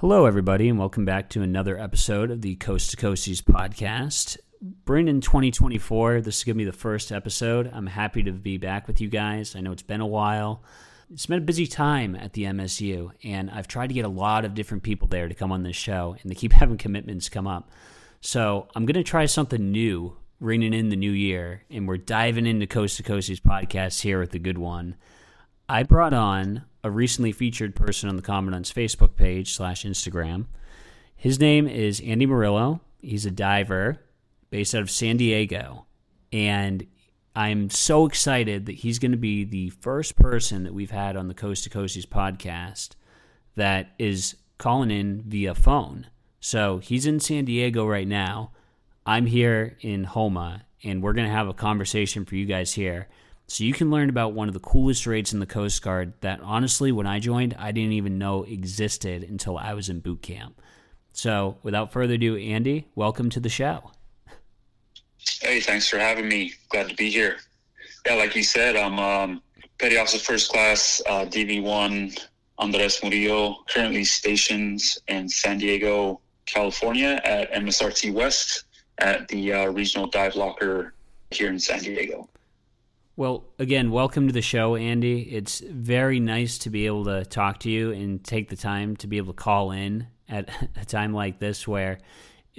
Hello, everybody, and welcome back to another episode of the Coast to Coasties podcast. Bring in 2024. This is going to be the first episode. I'm happy to be back with you guys. I know it's been a while. It's been a busy time at the MSU, and I've tried to get a lot of different people there to come on this show, and they keep having commitments come up. So I'm going to try something new, ringing in the new year, and we're diving into Coast to Coasties podcast here with the good one. I brought on a recently featured person on the Commandant's Facebook page slash Instagram. His name is Andy Murillo. He's a diver based out of San Diego. And I'm so excited that he's going to be the first person that we've had on the Coast to Coasties podcast that is calling in via phone. So he's in San Diego right now. I'm here in Houma, and we're going to have a conversation for you guys here. So you can learn about one of the coolest rates in the Coast Guard that honestly, when I joined, I didn't even know existed until I was in boot camp. So without further ado, Andy, welcome to the show. Hey, thanks for having me. Glad to be here. Yeah, like you said, I'm um, Petty Officer First Class uh, DV1 Andres Murillo, currently stationed in San Diego, California at MSRT West at the uh, Regional Dive Locker here in San Diego. Well, again, welcome to the show, Andy. It's very nice to be able to talk to you and take the time to be able to call in at a time like this where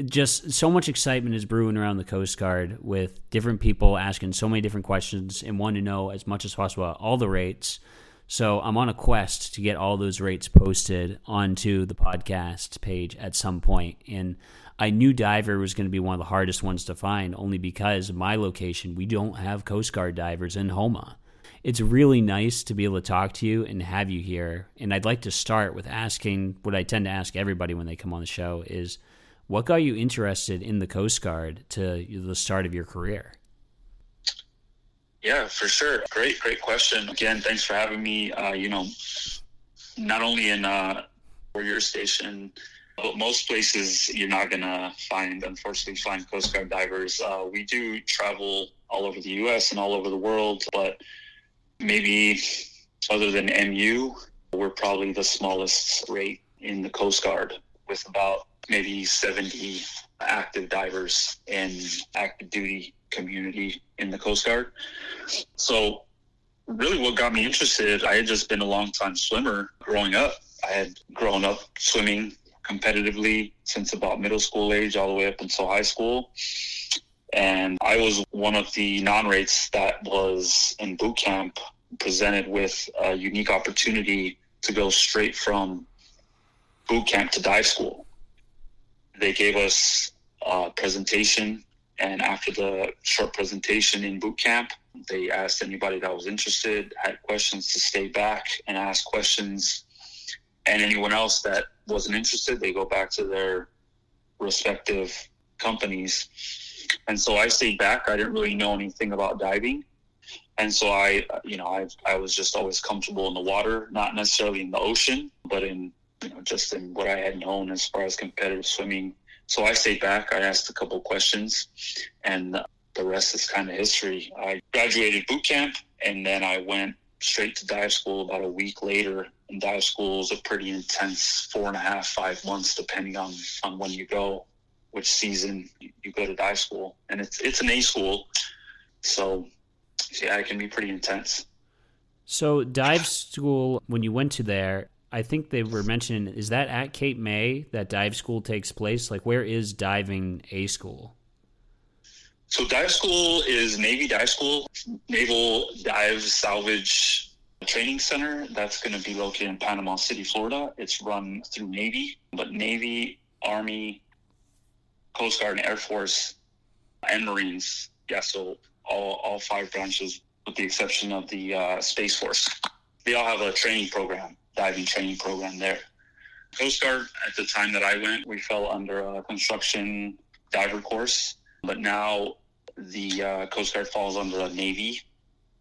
just so much excitement is brewing around the Coast Guard with different people asking so many different questions and wanting to know as much as possible all the rates. So I'm on a quest to get all those rates posted onto the podcast page at some point. And I knew diver was going to be one of the hardest ones to find only because my location. We don't have Coast Guard divers in Houma. It's really nice to be able to talk to you and have you here. And I'd like to start with asking what I tend to ask everybody when they come on the show is what got you interested in the Coast Guard to the start of your career? Yeah, for sure. Great, great question. Again, thanks for having me. Uh, you know, not only in uh, stationed, but most places you're not gonna find, unfortunately, find Coast Guard divers. Uh, we do travel all over the U.S. and all over the world, but maybe other than MU, we're probably the smallest rate in the Coast Guard, with about maybe 70 active divers and active duty community in the Coast Guard. So, really, what got me interested, I had just been a long time swimmer growing up. I had grown up swimming competitively since about middle school age all the way up until high school. And I was one of the non rates that was in boot camp presented with a unique opportunity to go straight from boot camp to dive school. They gave us a presentation, and after the short presentation in boot camp, they asked anybody that was interested, had questions to stay back and ask questions and anyone else that wasn't interested, they go back to their respective companies. And so I stayed back. I didn't really know anything about diving. And so I, you know, I, I was just always comfortable in the water, not necessarily in the ocean, but in, you know, just in what I had known as far as competitive swimming. So I stayed back. I asked a couple questions and the rest is kind of history. I graduated boot camp and then I went straight to dive school about a week later. And dive school is a pretty intense four and a half, five months, depending on, on when you go, which season you go to dive school. And it's, it's an A school. So, yeah, it can be pretty intense. So, dive school, when you went to there, I think they were mentioning, is that at Cape May that dive school takes place? Like, where is diving A school? So dive school is Navy Dive School, Naval Dive Salvage Training Center. That's going to be located in Panama City, Florida. It's run through Navy, but Navy, Army, Coast Guard, and Air Force, and Marines. Yeah, so all, all five branches, with the exception of the uh, Space Force. They all have a training program, diving training program there. Coast Guard, at the time that I went, we fell under a construction diver course. But now the uh, Coast Guard falls under a Navy,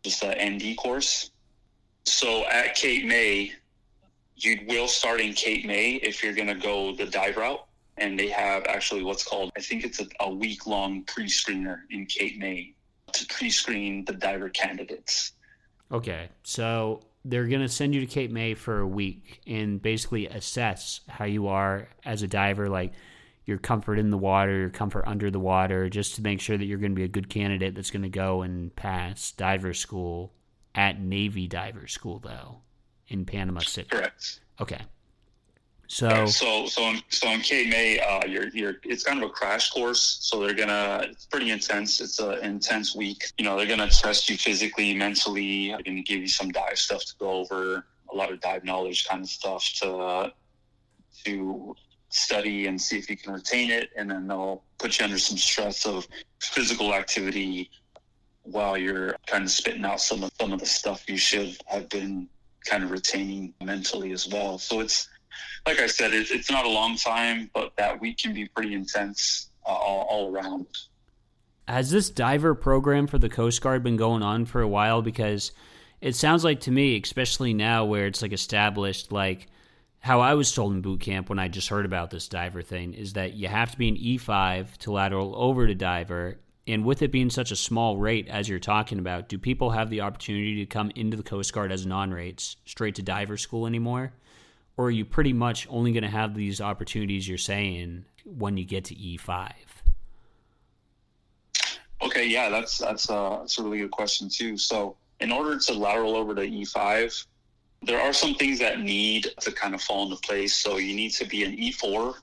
just an ND course. So at Cape May, you will start in Cape May if you're going to go the dive route. And they have actually what's called, I think it's a, a week long pre screener in Cape May to pre screen the diver candidates. Okay. So they're going to send you to Cape May for a week and basically assess how you are as a diver, like your comfort in the water, your comfort under the water, just to make sure that you're going to be a good candidate that's going to go and pass diver school at Navy Diver School, though, in Panama City. Correct. Okay. So, so, so, so in Cape May, uh, you're, you're, it's kind of a crash course. So they're gonna, it's pretty intense. It's an intense week. You know, they're gonna test you physically, mentally. They're gonna give you some dive stuff to go over, a lot of dive knowledge kind of stuff to, to study and see if you can retain it. And then they'll put you under some stress of physical activity while you're kind of spitting out some of some of the stuff you should have been kind of retaining mentally as well. So it's like I said, it, it's not a long time, but that week can be pretty intense uh, all, all around. Has this diver program for the Coast Guard been going on for a while? Because it sounds like to me, especially now where it's like established, like how I was told in boot camp when I just heard about this diver thing, is that you have to be an E5 to lateral over to diver. And with it being such a small rate, as you're talking about, do people have the opportunity to come into the Coast Guard as non rates straight to diver school anymore? or are you pretty much only going to have these opportunities you're saying when you get to E5? Okay, yeah, that's that's, uh, that's a really good question too. So, in order to lateral over to E5, there are some things that need to kind of fall into place. So, you need to be an E4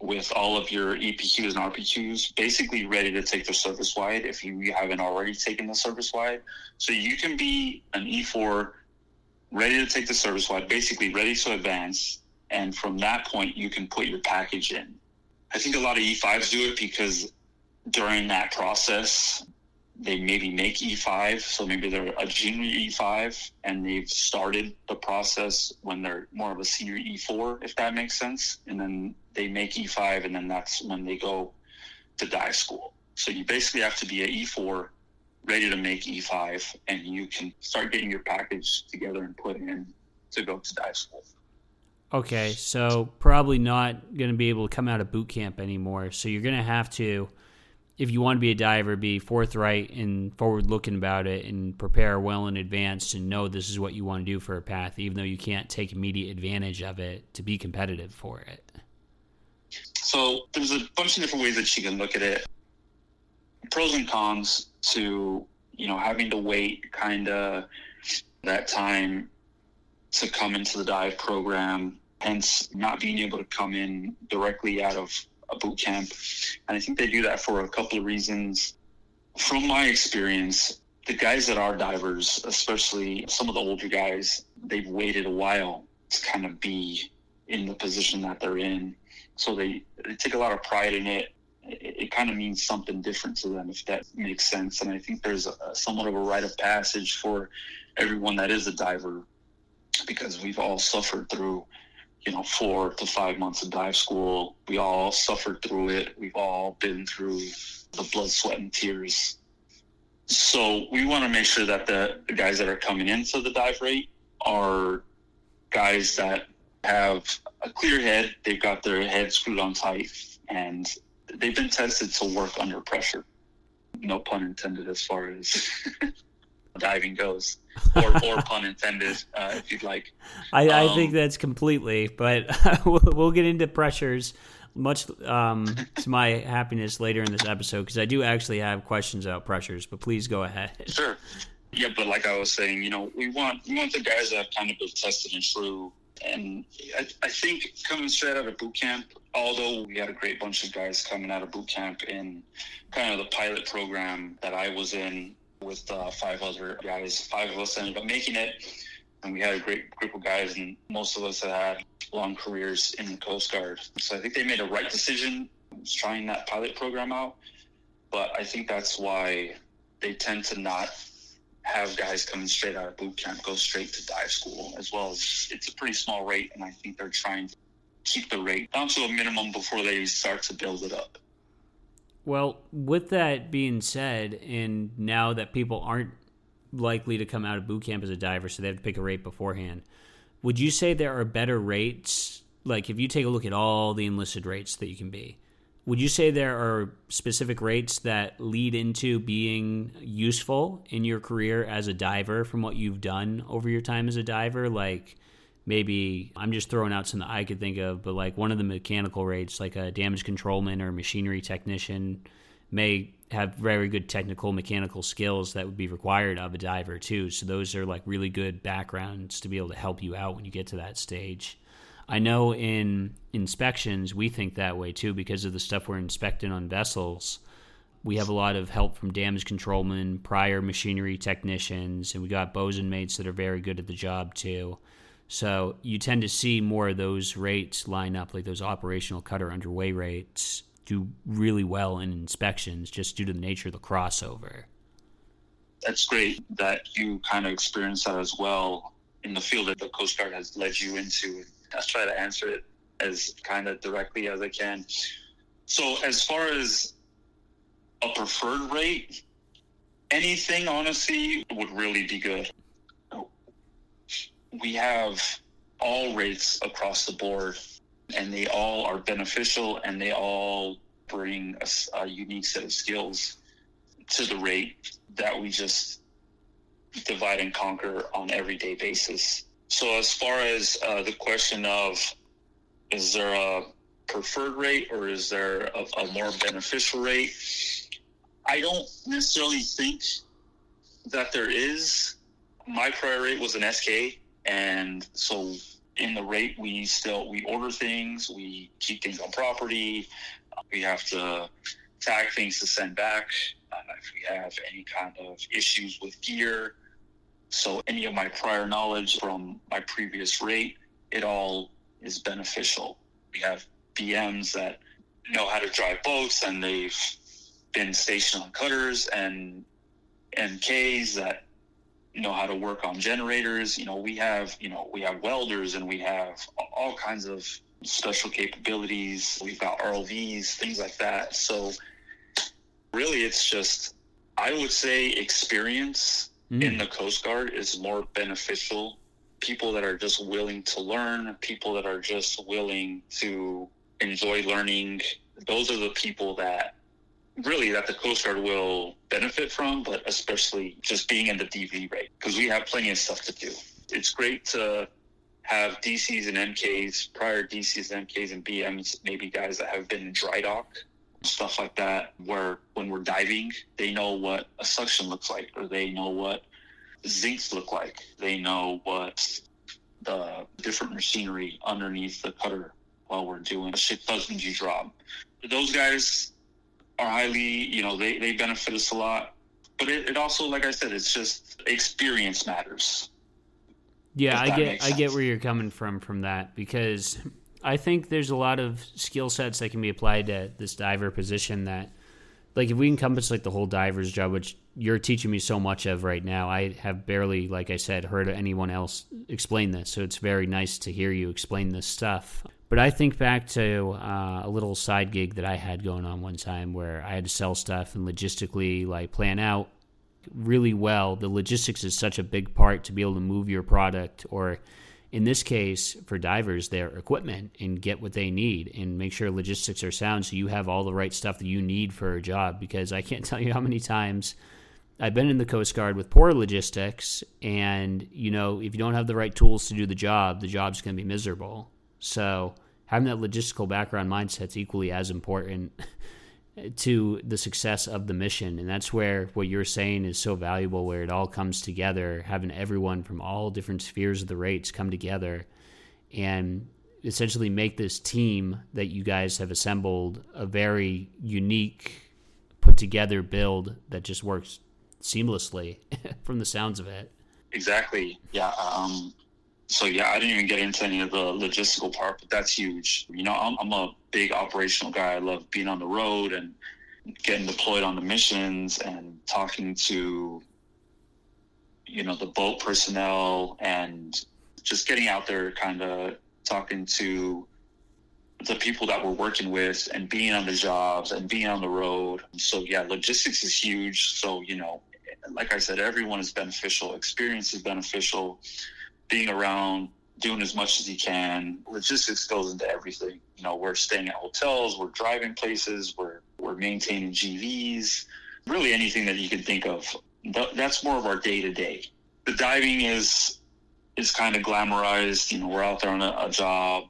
with all of your EPQs and RPQs basically ready to take the service wide if you haven't already taken the service wide. So, you can be an E4 ready to take the service wide, basically ready to advance. And from that point, you can put your package in. I think a lot of E5s do it because during that process, they maybe make E5. So maybe they're a junior E5 and they've started the process when they're more of a senior E4, if that makes sense. And then they make E5 and then that's when they go to dive school. So you basically have to be a E4 ready to make E5, and you can start getting your package together and put in to go to dive school. Okay, so probably not going to be able to come out of boot camp anymore. So you're going to have to, if you want to be a diver, be forthright and forward looking about it and prepare well in advance and know this is what you want to do for a path, even though you can't take immediate advantage of it to be competitive for it. So there's a bunch of different ways that you can look at it. Pros and cons to you know having to wait kind of that time to come into the dive program hence not being able to come in directly out of a boot camp. And i think they do that for a couple of reasons. From my experience the guys that are divers especially some of the older guys they've waited a while to kind of be in the position that they're in. So they, they take a lot of pride in it. It, it kind of means something different to them, if that makes sense. And I think there's a, somewhat of a rite of passage for everyone that is a diver because we've all suffered through, you know, four to five months of dive school. We all suffered through it. We've all been through the blood, sweat, and tears. So we want to make sure that the, guys that are coming into the dive rate are guys that have a clear head. They've got their head screwed on tight and they've been tested to work under pressure. No pun intended as far as diving goes, or, or pun intended, uh, if you'd like. I, um, I, think that's completely, but we'll, we'll, get into pressures much um, to my happiness later in this episode because I do actually have questions about pressures. But please go ahead. Sure. Yeah, but like I was saying, you know, we want we want the guys that have kind of been tested and true and I, I, think coming straight out of boot camp, although we had a great bunch of guys coming out of boot camp in kind of the pilot program that I was in with uh, five other guys, five of us ended up making it. And we had a great group of guys, and most of us had long careers in the Coast Guard. So I think they made a right decision trying that pilot program out. But I think that's why they tend to not have guys coming straight out of boot camp go straight to dive school as well as it's a pretty small rate and i think they're trying to keep the rate down to a minimum before they start to build it up well with that being said and now that people aren't likely to come out of boot camp as a diver so they have to pick a rate beforehand would you say there are better rates like if you take a look at all the enlisted rates that you can be Would you say there are specific rates that lead into being useful in your career as a diver from what you've done over your time as a diver? Like maybe I'm just throwing out some that I could think of, but like one of the mechanical rates, like a damage controlman or machinery technician, may have very good technical mechanical skills that would be required of a diver too. So those are like really good backgrounds to be able to help you out when you get to that stage. I know in inspections we think that way too because of the stuff we're inspecting on vessels. We have a lot of help from damage controlmen, prior machinery technicians, and we got bosun mates that are very good at the job too. So you tend to see more of those rates line up, like those operational cutter underway rates do really well in inspections just due to the nature of the crossover. That's great that you kind of experience that as well in the field that the Coast Guard has led you into. I'll try to answer it as kind of directly as I can. So, as far as a preferred rate, anything honestly would really be good. We have all rates across the board and they all are beneficial and they all bring a, a unique set of skills to the rate that we just divide and conquer on everyday basis. So as far as uh, the question of is there a preferred rate or is there a, a more beneficial rate? I don't necessarily think that there is. My prior rate was an SK, and so in the rate we still we order things we keep things on property. We have to tag things to send back uh, if we have any kind of issues with gear. So any of my prior knowledge from my previous rate it all is beneficial. We have bms that know how to drive boats and they've been stationed on cutters and mks that know how to work on generators. You know, we have, you know, we have welders and we have all kinds of special capabilities. We've got ROVs, things like that. So really it's just I would say experience mm. in the Coast Guard is more beneficial. People that are just willing to learn, people that are just willing to enjoy learning, those are the people that really that the Coast Guard will benefit from, but especially just being in the DV rate because we have plenty of stuff to do. It's great to have DCs and MKs, prior DCs, and MKs, and BMs, maybe guys that have been in dry dock, stuff like that, where when we're diving, they know what a suction looks like, or they know what zincs look like. They know what the different machinery underneath the cutter while we're doing a ship husbandry job. Those guys are highly, you know, they, they benefit us a lot. But it, it also, like I said, it's just experience matters. Yeah, I get I get where you're coming from from that because I think there's a lot of skill sets that can be applied to this diver position that like if we encompass like the whole diver's job, which you're teaching me so much of right now, I have barely, like I said, heard anyone else explain this. So it's very nice to hear you explain this stuff. But I think back to uh, a little side gig that I had going on one time where I had to sell stuff and logistically like plan out really well. The logistics is such a big part to be able to move your product or in this case for divers their equipment and get what they need and make sure logistics are sound so you have all the right stuff that you need for a job. Because I can't tell you how many times I've been in the Coast Guard with poor logistics and you know if you don't have the right tools to do the job the job's going to be miserable. So having that logistical background mindset is equally as important to the success of the mission. And that's where what you're saying is so valuable, where it all comes together, having everyone from all different spheres of the rates come together and essentially make this team that you guys have assembled a very unique, put together build that just works seamlessly from the sounds of it. Exactly. Yeah. Um, so yeah, I didn't even get into any of the logistical part, but that's huge. You know, I'm, I'm a big operational guy. I love being on the road and getting deployed on the missions and talking to, you know, the boat personnel and just getting out there, kind of talking to the people that we're working with and being on the jobs and being on the road. So yeah, logistics is huge. So, you know, like I said, everyone is beneficial. Experience is beneficial being around doing as much as you can. Logistics goes into everything. You know, we're staying at hotels, we're driving places, we're we're maintaining GVs, really anything that you can think of. That's more of our day to day. The diving is is kind of glamorized. You know, we're out there on a, a job,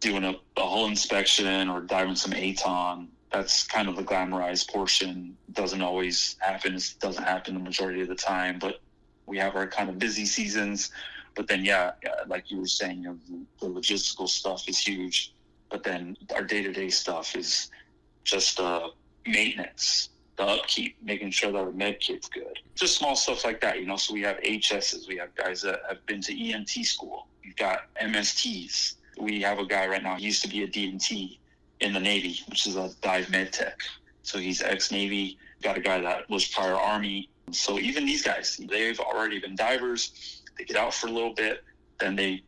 doing a, a hull inspection or diving some ATON. That's kind of the glamorized portion. Doesn't always happen. It doesn't happen the majority of the time, but we have our kind of busy seasons but then, yeah, like you were saying, you know, the, the logistical stuff is huge. But then our day to day stuff is just uh, maintenance, the upkeep, making sure that our med kit's good. Just small stuff like that, you know. So we have HSs, we have guys that have been to EMT school, we've got MSTs. We have a guy right now, he used to be a DMT in the Navy, which is a dive med tech. So he's ex Navy. Got a guy that was prior Army. So even these guys, they've already been divers they get out for a little bit, then they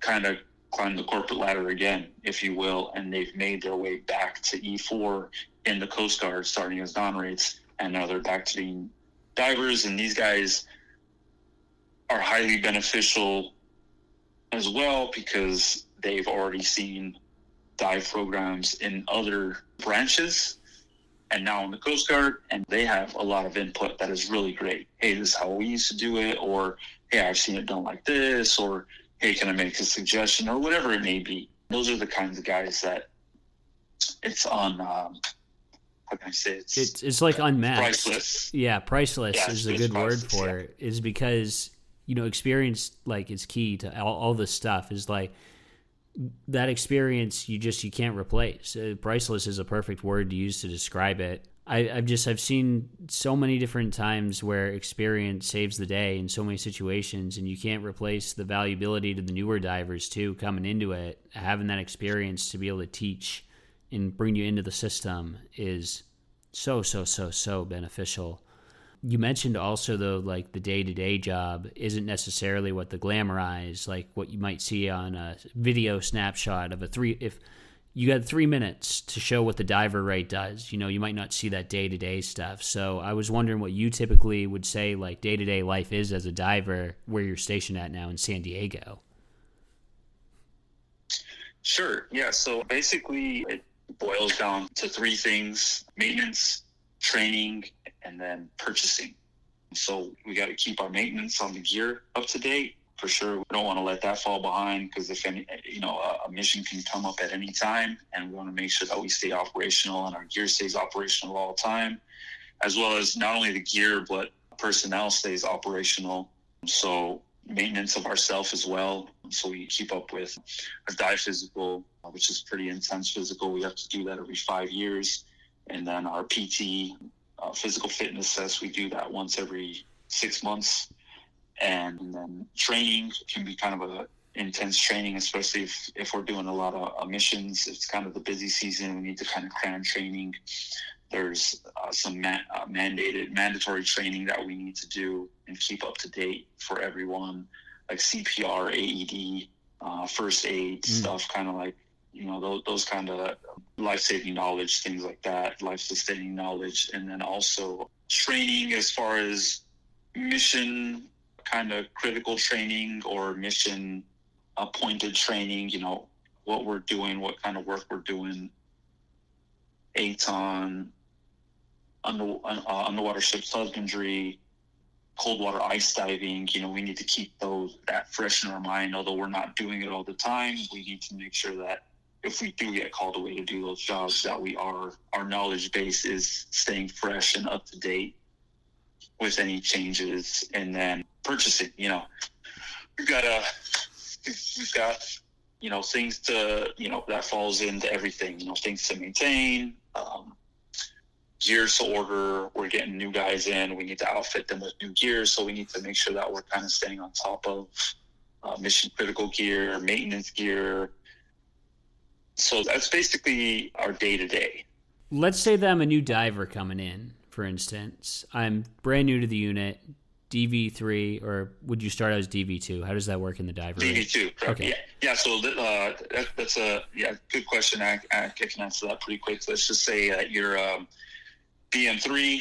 kind of climb the corporate ladder again, if you will, and they've made their way back to E4 in the Coast Guard, starting as non rates, and now they're back to being divers. And these guys are highly beneficial as well because they've already seen dive programs in other branches and now in the Coast Guard, and they have a lot of input that is really great. Hey, this is how we used to do it, or hey, I've seen it done like this, or hey, can I make a suggestion, or whatever it may be. Those are the kinds of guys that it's on. Um, how can I say it's it's, it's like unmatched. Priceless. Yeah, priceless yeah, is a good word for yeah. it. Is because you know experience like is key to all, all this stuff. Is like that experience you just you can't replace. Uh, priceless is a perfect word to use to describe it. I, have just I've seen so many different times where experience saves the day in so many situations, and you can't replace the valuability to the newer divers too coming into it. Having that experience to be able to teach and bring you into the system is so so so so beneficial. You mentioned also though, like the day to day job isn't necessarily what the glamorized, like what you might see on a video snapshot of a three if you got three minutes to show what the diver rate does. You know, you might not see that day to day stuff. So I was wondering what you typically would say like day to day life is as a diver where you're stationed at now in San Diego. Sure. Yeah. So basically, it boils down to three things maintenance, training, and then purchasing. So we got to keep our maintenance on the gear up to date for sure. We don't want to let that fall behind because if any, you know, a, mission can come up at any time, and we want to make sure that we stay operational and our gear stays operational all the time, as well as not only the gear but personnel stays operational. So maintenance of ourself as well. So we keep up with a dive physical, which is pretty intense physical. We have to do that every five years, and then our PT, uh, physical fitness test, we do that once every six months and then training can be kind of a intense training, especially if, if we're doing a lot of missions. It's kind of the busy season. We need to kind of cram training. There's uh, some ma- uh, mandated, mandatory training that we need to do and keep up to date for everyone, like CPR, AED, uh, first aid mm. stuff, kind of like you know those, those kind of life-saving knowledge, things like that, life-sustaining knowledge, and then also training as far as mission kind of critical training or mission appointed training, you know, what we're doing, what kind of work we're doing, ATON, under, uh, underwater ships husbandry, cold water ice diving, you know, we need to keep those that fresh in our mind. Although we're not doing it all the time, we need to make sure that if we do get called away to do those jobs, that we are our knowledge base is staying fresh and up to date with any changes. And then purchasing. You know, we've got a we've got you know things to you know that falls into everything. You know, things to maintain. Um, gears to order. We're getting new guys in. We need to outfit them with new gear. so we need to make sure that we're kind of staying on top of uh, mission critical gear, maintenance gear. So that's basically our day to day. Let's say that I'm a new diver coming in, for instance. I'm brand new to the unit, DV3 or would you start as DV2? How does that work in the diver? DV2. Okay. Yeah. Yeah. So uh, that, that's a yeah good question. I, I can answer that pretty quick. Let's just say that you're um, BM3.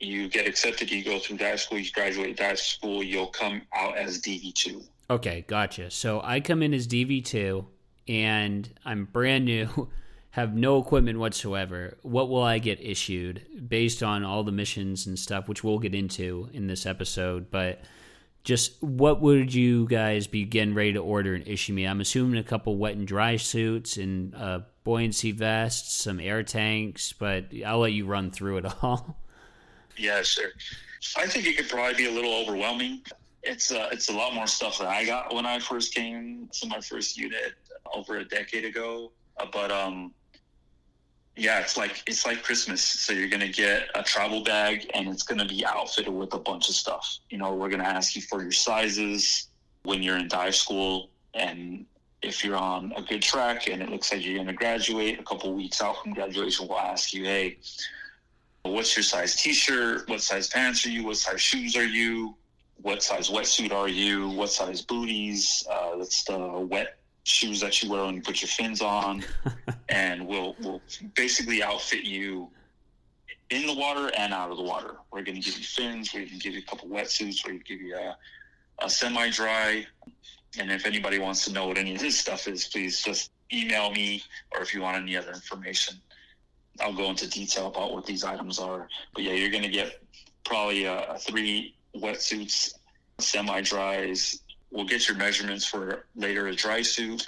You get accepted. You go through dive school. You graduate dive school. You'll come out as DV2. Okay, gotcha. So I come in as DV2 and I'm brand new, have no equipment whatsoever. What will I get issued based on all the missions and stuff, which we'll get into in this episode? But just what would you guys be getting ready to order and issue me? I'm assuming a couple wet and dry suits and buoyancy vests, some air tanks, but I'll let you run through it all. Yeah, sure. I think it could probably be a little overwhelming it's uh, it's a lot more stuff than I got when I first came to my first unit over a decade ago. Uh, but um, yeah, it's like it's like Christmas. So you're gonna get a travel bag, and it's gonna be outfitted with a bunch of stuff. You know, we're gonna ask you for your sizes when you're in dive school, and if you're on a good track and it looks like you're gonna graduate a couple weeks out from graduation, we'll ask you, hey. What's your size T-shirt? What size pants are you? What size shoes are you? what size wetsuit are you? What size booties? Uh, that's the wet shoes that you wear when you put your fins on, and we'll we'll basically outfit you in the water and out of the water. We're going to give you fins. We're going to give you a couple wetsuits. We're going to give you a, a semi-dry. And if anybody wants to know what any of this stuff is, please just email me, or if you want any other information, I'll go into detail about what these items are. But yeah, you're going to get probably a three wetsuits, semi dries. We'll get your measurements for later a dry suit.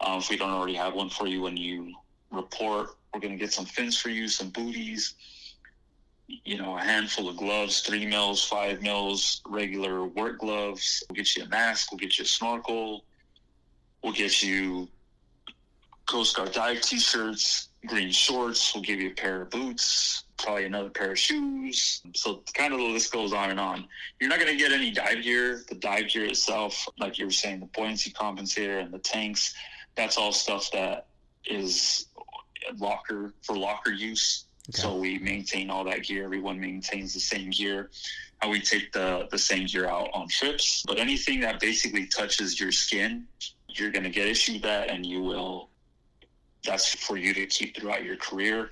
Um, if we don't already have one for you when you report, we're going to get some fins for you, some booties, you know, a handful of gloves, three mils, five mils, regular work gloves. We'll get you a mask. We'll get you a snorkel. We'll get you Coast Guard dive t-shirts, green shorts. We'll give you a pair of boots, probably another pair of shoes. So kind of the list goes on and on. You're not going to get any dive gear. The dive gear itself, like you were saying, the buoyancy compensator and the tanks, that's all stuff that is locker for locker use. Okay. So we maintain all that gear. Everyone maintains the same gear. And we take the, the same gear out on trips. But anything that basically touches your skin, you're going to get issued that and you will that's for you to keep throughout your career.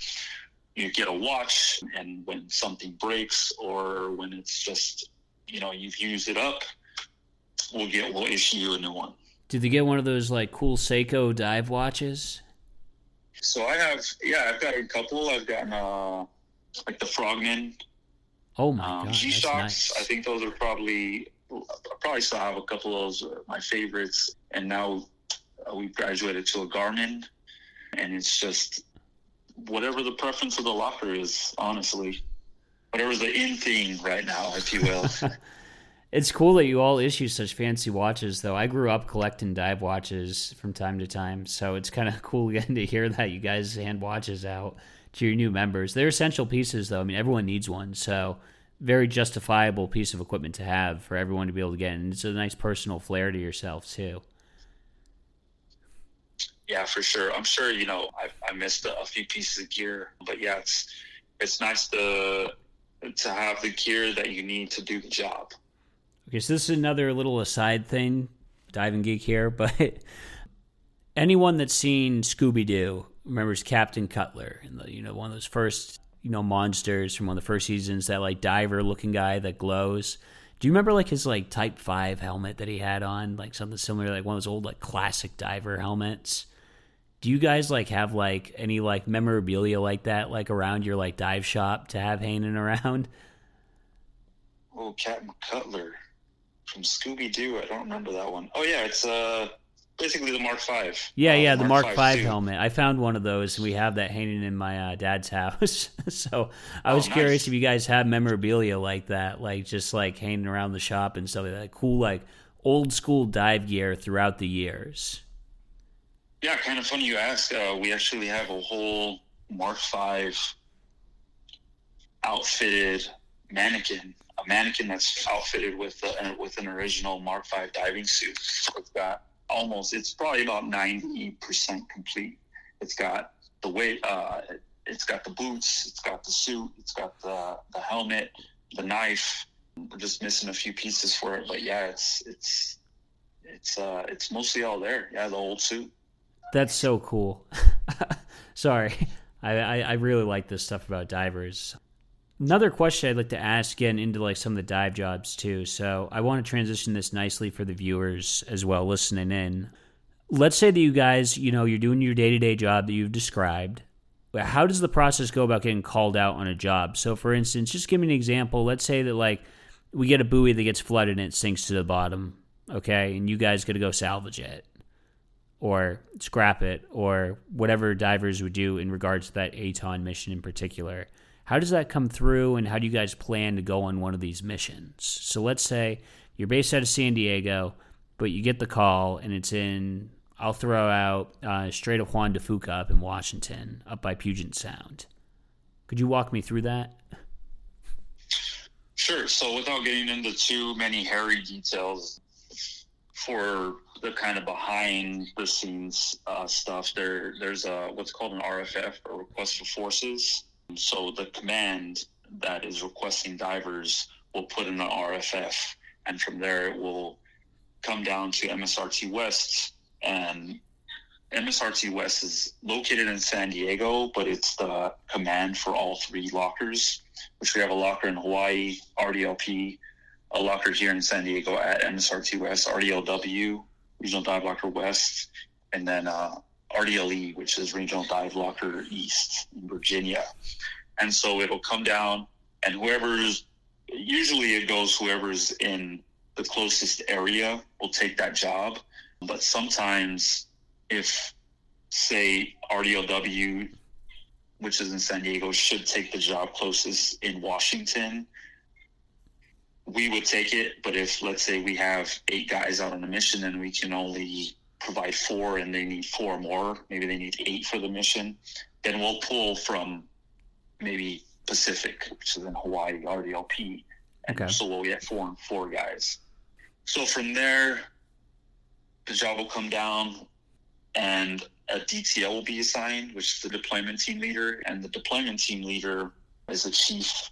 You get a watch, and when something breaks or when it's just, you know, you've used it up, we'll get we'll issue you a new one. Did they get one of those like cool Seiko dive watches? So I have, yeah, I've got a couple. I've gotten uh, like the Frogman. Oh my um, god, G Shocks. Nice. I think those are probably. I probably still have a couple of those, uh, my favorites. And now uh, we've graduated to a Garmin and it's just whatever the preference of the locker is, honestly. Whatever's the in thing right now, if you will. it's cool that you all issue such fancy watches, though. I grew up collecting dive watches from time to time, so it's kind of cool getting to hear that you guys hand watches out to your new members. They're essential pieces, though. I mean, everyone needs one, so very justifiable piece of equipment to have for everyone to be able to get, and it's a nice personal flair to yourself too. Yeah, for sure. I'm sure you know I, I missed a, a few pieces of gear, but yeah, it's it's nice to to have the gear that you need to do the job. Okay, so this is another little aside thing, diving geek here, but anyone that's seen Scooby Doo remembers Captain Cutler, and you know one of those first you know monsters from one of the first seasons, that like diver looking guy that glows. Do you remember like his like Type Five helmet that he had on, like something similar, like one of those old like classic diver helmets? Do you guys like have like any like memorabilia like that like around your like dive shop to have hanging around? Oh, Captain Cutler from Scooby Doo. I don't remember that one. Oh yeah, it's uh basically the Mark Five. Yeah, uh, yeah, the Mark, Mark Five helmet. I found one of those, and we have that hanging in my uh, dad's house. so I was oh, curious if you guys have memorabilia like that, like just like hanging around the shop and stuff like that. Cool, like old school dive gear throughout the years. Yeah, kind of funny you ask. Uh, we actually have a whole Mark Five outfitted mannequin, a mannequin that's outfitted with a, with an original Mark Five diving suit. It's got almost, it's probably about ninety percent complete. It's got the weight, uh, it's got the boots, it's got the suit, it's got the the helmet, the knife. We're just missing a few pieces for it, but yeah, it's it's it's uh it's mostly all there. Yeah, the old suit. That's so cool. Sorry, I, I, I really like this stuff about divers. Another question I'd like to ask, getting into like some of the dive jobs too. So I want to transition this nicely for the viewers as well, listening in. Let's say that you guys, you know, you're doing your day to day job that you've described. How does the process go about getting called out on a job? So, for instance, just give me an example. Let's say that like we get a buoy that gets flooded and it sinks to the bottom, okay, and you guys got to go salvage it or scrap it or whatever divers would do in regards to that Aton mission in particular. How does that come through, and how do you guys plan to go on one of these missions? So let's say you're based out of San Diego, but you get the call, and it's in, I'll throw out uh, Strait of Juan de Fuca up in Washington, up by Puget Sound. Could you walk me through that? Sure. So, without getting into too many hairy details, for the kind of behind the scenes uh, stuff, there there's a what's called an RFF or request for forces, so the command that is requesting divers will put in an RFF, and from there it will come down to MSRT West. And MSRT West is located in San Diego, but it's the command for all three lockers, which we have a locker in Hawaii, RDLP, a locker here in San Diego at MSRT West, RDLW, Regional Dive Locker West, and then uh, RDLE, which is Regional Dive Locker East in Virginia. And so it'll come down, and whoever's usually it goes whoever's in the closest area will take that job. But sometimes, if say RDLW, which is in San Diego, should take the job closest in Washington, we would take it. But if let's say we have eight guys out on a mission and we can only provide four and they need four more, maybe they need eight for the mission, then we'll pull from maybe Pacific, which is in Hawaii, RDLP. And okay. so we'll get four and four guys. So from there, the job will come down and a DTL will be assigned, which is the deployment team leader. And the deployment team leader is the chief.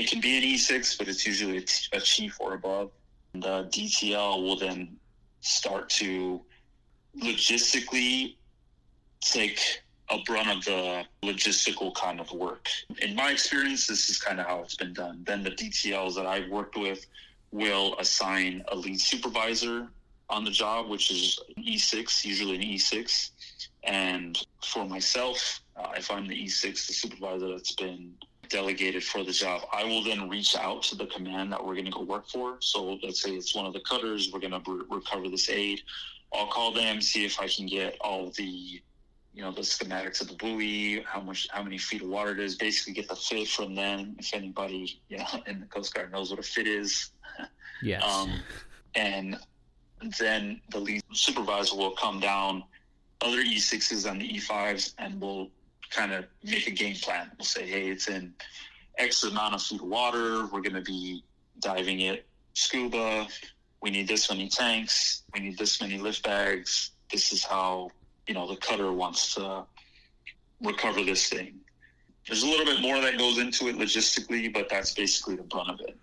It can be an E6, but it's usually a, t- a chief or above. The DTL will then start to logistically take a brunt of the logistical kind of work. In my experience, this is kind of how it's been done. Then the DTLs that I've worked with will assign a lead supervisor on the job, which is an E6, usually an E6. And for myself, uh, if I'm the E6, the supervisor that's been delegated for the job, I will then reach out to the command that we're going to go work for. So let's say it's one of the cutters, we're going to re- recover this aid. I'll call them, see if I can get all the you know the schematics of the buoy, how much, how many feet of water it is. Basically, get the fit from them. If anybody, you know, in the Coast Guard knows what a fit is. Yes. Um, and then the lead supervisor will come down, other E6s and the E5s, and we'll kind of make a game plan. We'll say, hey, it's in X amount of feet of water. We're going to be diving it scuba. We need this many tanks. We need this many lift bags. This is how you know the cutter wants to recover this thing. There's a little bit more that goes into it logistically, but that's basically the brunt of it.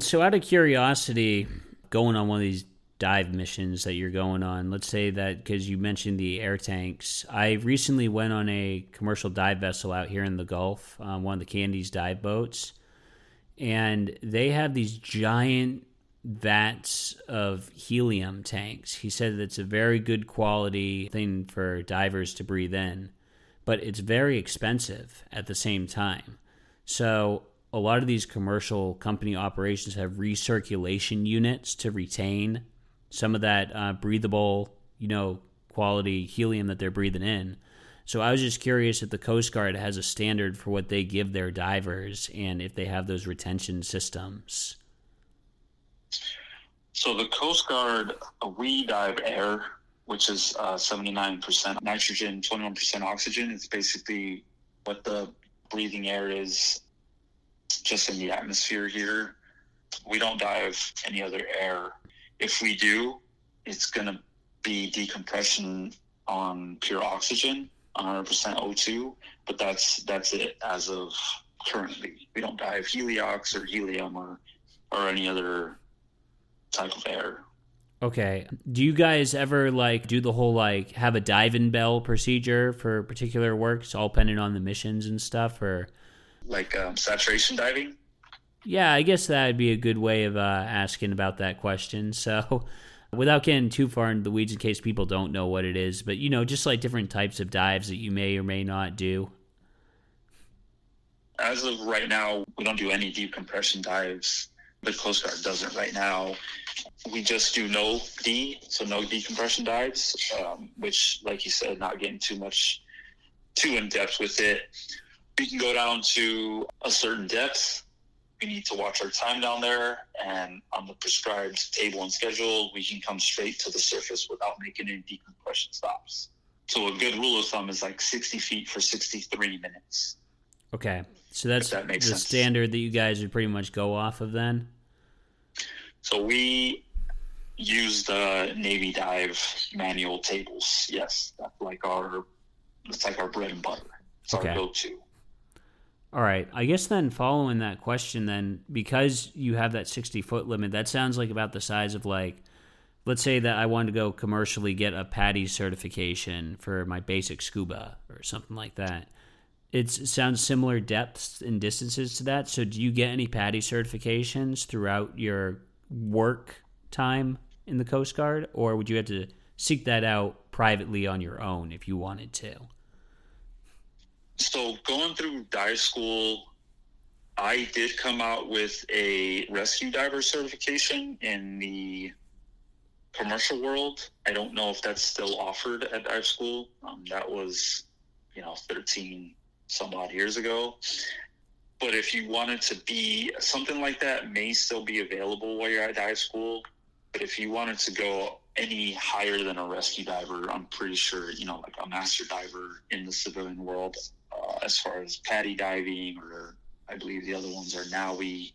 So, out of curiosity, going on one of these dive missions that you're going on, let's say that because you mentioned the air tanks, I recently went on a commercial dive vessel out here in the Gulf, um, one of the Candies dive boats, and they have these giant vats of helium tanks. He said that it's a very good quality thing for divers to breathe in, but it's very expensive at the same time. So, a lot of these commercial company operations have recirculation units to retain some of that uh, breathable, you know, quality helium that they're breathing in. So I was just curious if the Coast Guard has a standard for what they give their divers and if they have those retention systems. So the Coast Guard, uh, we dive air, which is uh, 79% nitrogen, 21% oxygen. It's basically what the breathing air is just in the atmosphere here. We don't dive any other air. If we do, it's going to be decompression on pure oxygen, 100% O2, but that's that's it as of currently. We don't dive heliox or helium or or any other type of air. Okay. Do you guys ever like do the whole like have a dive in bell procedure for particular works, all depending on the missions and stuff, or like um, saturation diving. Yeah, I guess that would be a good way of uh, asking about that question. So, without getting too far into the weeds, in case people don't know what it is, but you know, just like different types of dives that you may or may not do. As of right now, we don't do any decompression dives. The Coast Guard doesn't right now. We just do no D, so no decompression dives, um, which, like you said, not getting too much too in depth with it. We can go down to a certain depth we need to watch our time down there and on the prescribed table and schedule we can come straight to the surface without making any decompression stops. So a good rule of thumb is like 60 feet for 63 minutes. Okay. So that's that the sense. standard that you guys would pretty much go off of then? So we use the navy dive manual tables. Yes that's like our it's like our bread and butter. It's okay. our go-to all right. I guess then following that question, then because you have that 60 foot limit, that sounds like about the size of like, let's say that I wanted to go commercially get a PADI certification for my basic scuba or something like that. It sounds similar depths and distances to that. So do you get any PADI certifications throughout your work time in the Coast Guard, or would you have to seek that out privately on your own if you wanted to? So going through dive school, I did come out with a rescue diver certification in the commercial world. I don't know if that's still offered at dive school. Um, that was, you know, 13 some odd years ago. But if you wanted to be something like that, may still be available while you're at dive school. But if you wanted to go any higher than a rescue diver, I'm pretty sure, you know, like a master diver in the civilian world, as far as PADI diving, or I believe the other ones are NAUI.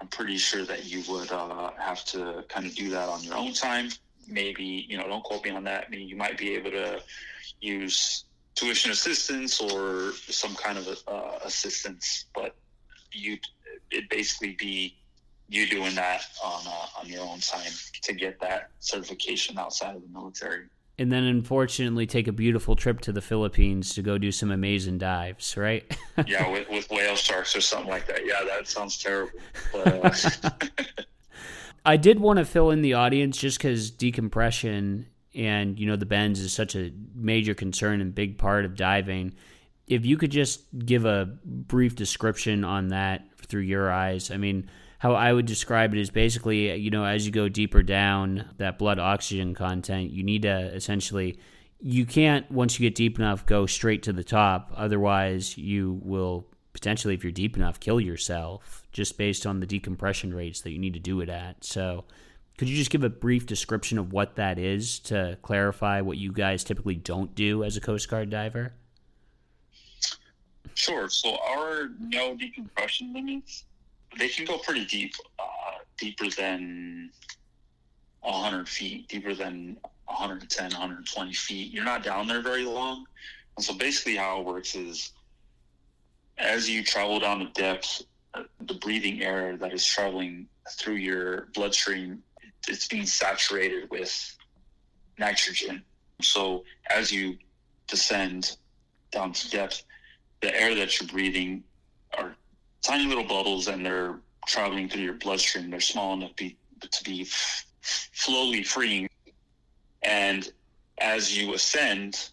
I'm pretty sure that you would uh, have to kind of do that on your own time. Maybe, you know, don't quote me on that. I mean, you might be able to use tuition assistance or some kind of uh, assistance, but you it basically be you doing that on uh, on your own time to get that certification outside of the military and then unfortunately take a beautiful trip to the Philippines to go do some amazing dives, right? yeah, with, with whale sharks or something like that. Yeah, that sounds terrible. But, uh... I did want to fill in the audience just because decompression and you know the bends is such a major concern and big part of diving. If you could just give a brief description on that through your eyes, I mean how I would describe it is basically, you know, as you go deeper down that blood oxygen content, you need to essentially, you can't, once you get deep enough, go straight to the top. Otherwise, you will potentially, if you're deep enough, kill yourself just based on the decompression rates that you need to do it at. So, could you just give a brief description of what that is to clarify what you guys typically don't do as a Coast Guard diver? Sure. So, our no decompression limits they can go pretty deep, uh, deeper than 100 feet, deeper than 110, 120 feet. You're not down there very long. And so basically, how it works is as you travel down the depth, uh, the breathing air that is traveling through your bloodstream, it's being saturated with nitrogen. So as you descend down to depth, the air that you're breathing are tiny little bubbles and they're traveling through your bloodstream. They're small enough be, to be f- slowly freeing. And as you ascend,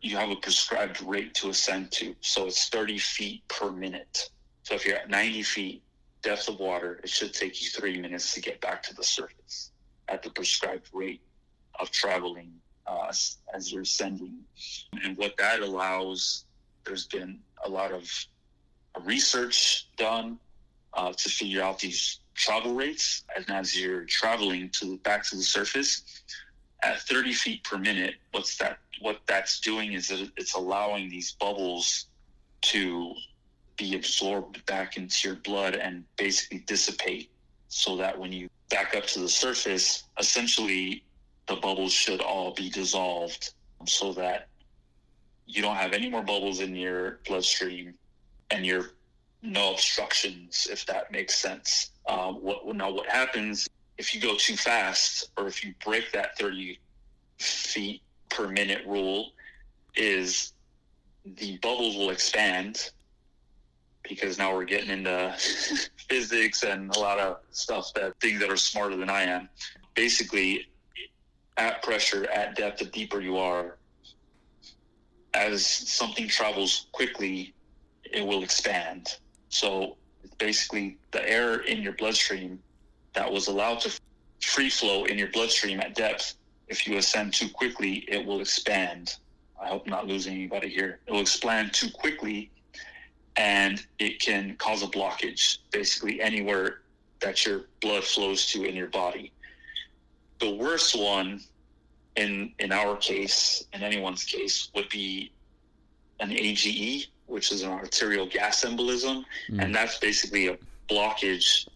you have a prescribed rate to ascend to. So it's 30 feet per minute. So if you're at 90 feet depth of water, it should take you three minutes to get back to the surface at the prescribed rate of traveling uh, as you're ascending. And what that allows, there's been a lot of research done uh, to figure out these travel rates. And as you're traveling to back to the surface at 30 feet per minute, what's that? What that's doing is that it's allowing these bubbles to be absorbed back into your blood and basically dissipate, so that when you back up to the surface, essentially the bubbles should all be dissolved, so that you don't have any more bubbles in your bloodstream and you're no obstructions, if that makes sense. Um, what now? What happens if you go too fast, or if you break that thirty feet per minute rule? Is the bubbles will expand because now we're getting into physics and a lot of stuff that things that are smarter than I am. Basically, at pressure, at depth, the deeper you are, as something travels quickly, it will expand. So basically, the air in your bloodstream that was allowed to free flow in your bloodstream at depth, if you ascend too quickly, it will expand. I hope I'm not losing anybody here. It will expand too quickly and it can cause a blockage basically anywhere that your blood flows to in your body. The worst one in in our case, in anyone's case, would be an AGE, which is an arterial gas embolism, mm. and that's basically a blockage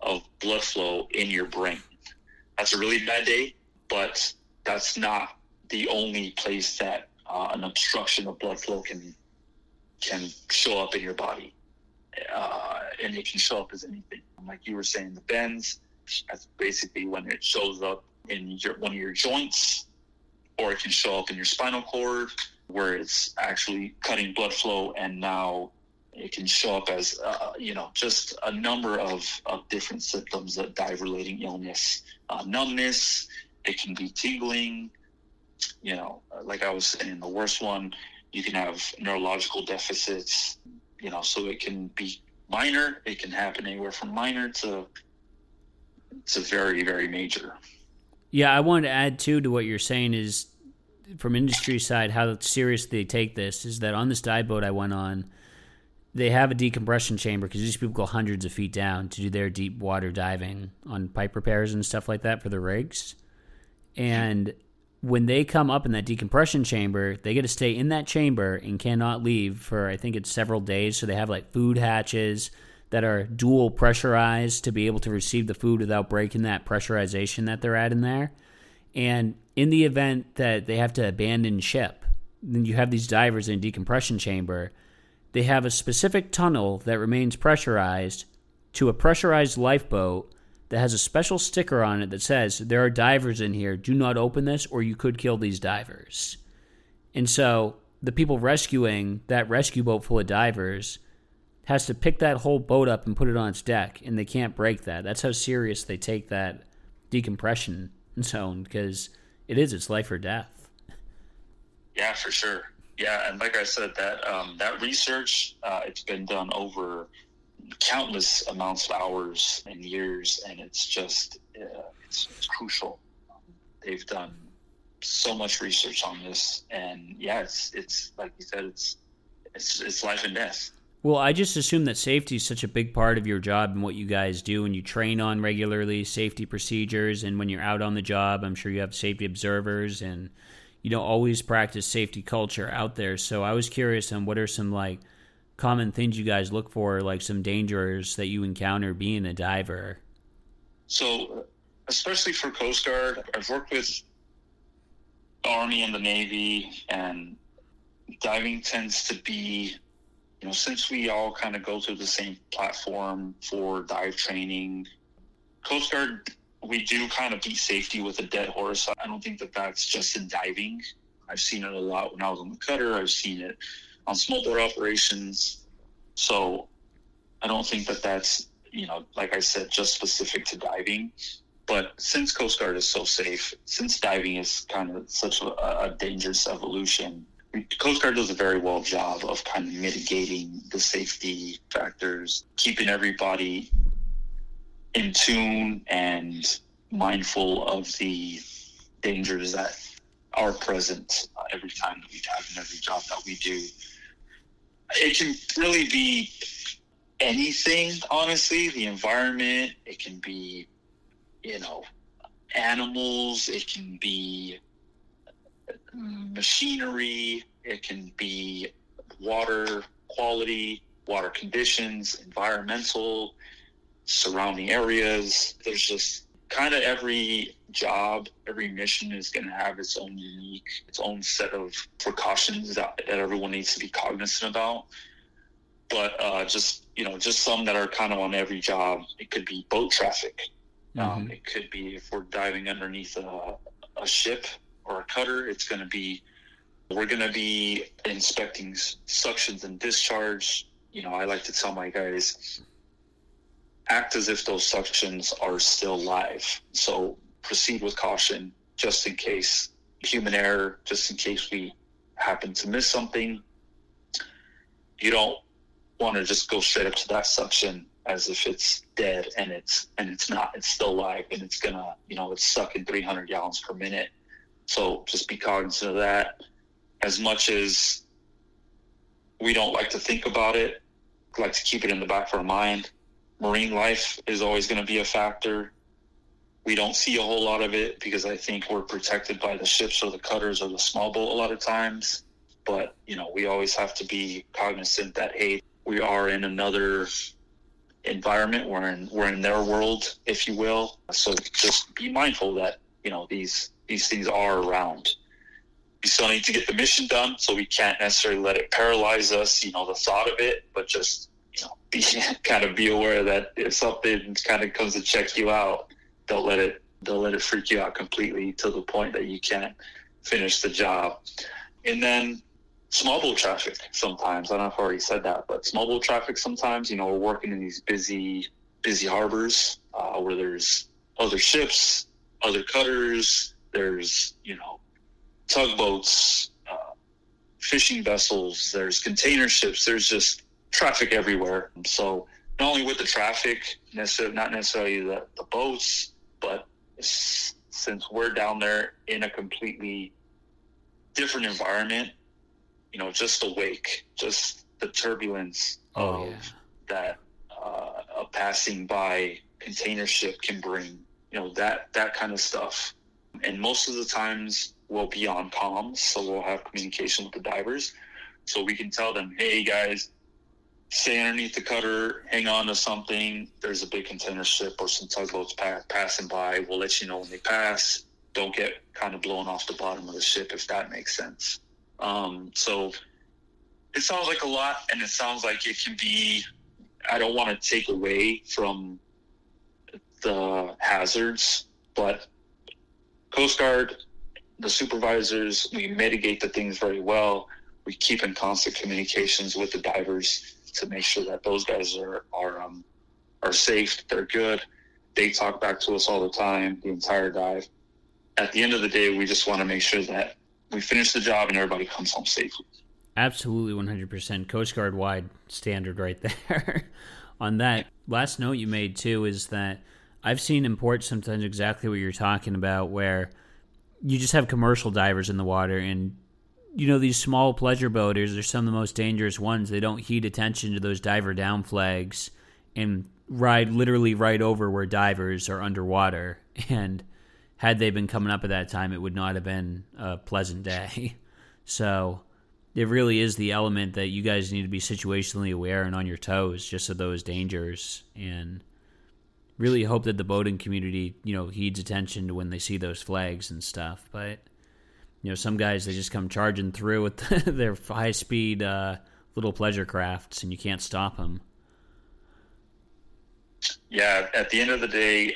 of blood flow in your brain. That's a really bad day, but that's not the only place that uh, an obstruction of blood flow can can show up in your body, uh, and it can show up as anything. Like you were saying, the bends. That's basically when it shows up in your one of your joints, or it can show up in your spinal cord, where it's actually cutting blood flow, and now it can show up as uh, you know just a number of, of different symptoms of dive relating illness. Uh, numbness it can be tingling you know like i was saying the worst one you can have neurological deficits you know so it can be minor. It can happen anywhere from minor to to very very major. Yeah i wanted to add too to what you're saying is from industry side how serious they take this is that on this dive boat i went on they have a decompression chamber because these people go hundreds of feet down to do their deep water diving on pipe repairs and stuff like that for the rigs and when they come up in that decompression chamber, they get to stay in that chamber and cannot leave for I think it's several days. So they have like food hatches that are dual pressurized to be able to receive the food without breaking that pressurization that they're at in there. And in the event that they have to abandon ship, then you have these divers in decompression chamber. They have a specific tunnel that remains pressurized to a pressurized lifeboat that has a special sticker on it that says, There are divers in here. Do not open this, or you could kill these divers. And so the people rescuing that rescue boat full of divers has to pick that whole boat up and put it on its deck, and they can't break that. That's how serious they take that decompression zone because it is its life or death. Yeah, for sure. Yeah, and like I said, that um, that research uh, it's been done over countless amounts of hours and years, and it's just uh, it's, it's, crucial. they've done so much research on this, and yeah, it's it's like you said, it's it's it's life and death. Well, I just assume that safety is such a big part of your job and what you guys do, and you train on regularly safety procedures. And when you're out on the job, I'm sure you have safety observers, and you don't always practice safety culture out there. So I was curious on what are some like common things you guys look for, like some dangers that you encounter being a diver? So, especially for Coast Guard, I've worked with Army and the Navy, and diving tends to be, you know, since we all kind of go through the same platform for dive training, Coast Guard, we do kind of beat safety with a dead horse. I don't think that that's just in diving. I've seen it a lot when I was on the cutter. I've seen it on small boat operations. So I don't think that that's, you know, like I said, just specific to diving. But since Coast Guard is so safe, since diving is kind of such a, a dangerous evolution, Coast Guard does a very well job of kind of mitigating the safety factors, keeping everybody in tune and mindful of the dangers that are present every time that we dive and every job that we do it can really be anything, honestly. The environment, it can be, you know, animals, it can be machinery, it can be water quality, water conditions, environmental, surrounding areas. There's just kind of every job, every mission is going to have its own unique, its own set of precautions that, that everyone needs to be cognizant about. But uh, just you know, just some that are kind of on every job. It could be boat traffic. Um, mm-hmm. Um, it could be if we're diving underneath a, a ship or a cutter. It's going to be We're going to be inspecting suctions and discharge. You know, I like to tell my guys act as if those suctions are still live. So proceed with caution just in case human error, just in case we happen to miss something. You don't want to just go straight up to that suction as if it's dead and it's and it's not it's still live and it's gonna you know it's sucking 300 gallons per minute so just be cognizant of that as much as we don't like to think about it like to keep it in the back of our mind marine life is always going to be a factor we don't see a whole lot of it because i think we're protected by the ships or the cutters or the small boat a lot of times but you know we always have to be cognizant that hey we are in another environment. We're in we're in their world, if you will. So just be mindful that you know these these things are around. We still need to get the mission done, so we can't necessarily let it paralyze us. You know, the thought of it, but just you know, be kind of be aware that if something kind of comes to check you out, don't let it don't let it freak you out completely to the point that you can't finish the job. And then small boat traffic sometimes. I don't know if I already said that, but small boat traffic sometimes, you know, we're working in these busy, busy harbors uh, where there's other ships, other cutters, there's, you know, tugboats, uh, fishing vessels, there's container ships, there's just traffic everywhere. So not only with the traffic, necessarily, not necessarily the, the boats, but since we're down there in a completely different environment, you know, just the wake, just the turbulence oh, of yeah. that uh, a passing by container ship can bring, you know, that that kind of stuff. And most of the times we'll be on comms, so we'll have communication with the divers, so we can tell them, hey guys, stay underneath the cutter, hang on to something. There's a big container ship or some tugboats pa- passing by. We'll let you know when they pass. Don't get kind of blown off the bottom of the ship if that makes sense. Um, so it sounds like a lot, and it sounds like it can be. I don't want to take away from the hazards, but Coast Guard, the supervisors, we mitigate the things very well. We keep in constant communications with the divers to make sure that those guys are are um, are safe, they're good. They talk back to us all the time, the entire dive. At the end of the day, we just want to make sure that we finish the job and everybody comes home safely. Absolutely, 100% Coast Guard wide standard right there. On that last note you made too is that I've seen in ports sometimes exactly what you're talking about, where you just have commercial divers in the water and you know these small pleasure boaters are some of the most dangerous ones. They don't heed attention to those diver down flags and ride literally right over where divers are underwater. And had they been coming up at that time, it would not have been a pleasant day. So it really is the element that you guys need to be situationally aware and on your toes just of those dangers. And really hope that the boating community, you know, heeds attention to when they see those flags and stuff. But you know, some guys they just come charging through with their high speed uh, little pleasure crafts and you can't stop them. Yeah, at the end of the day,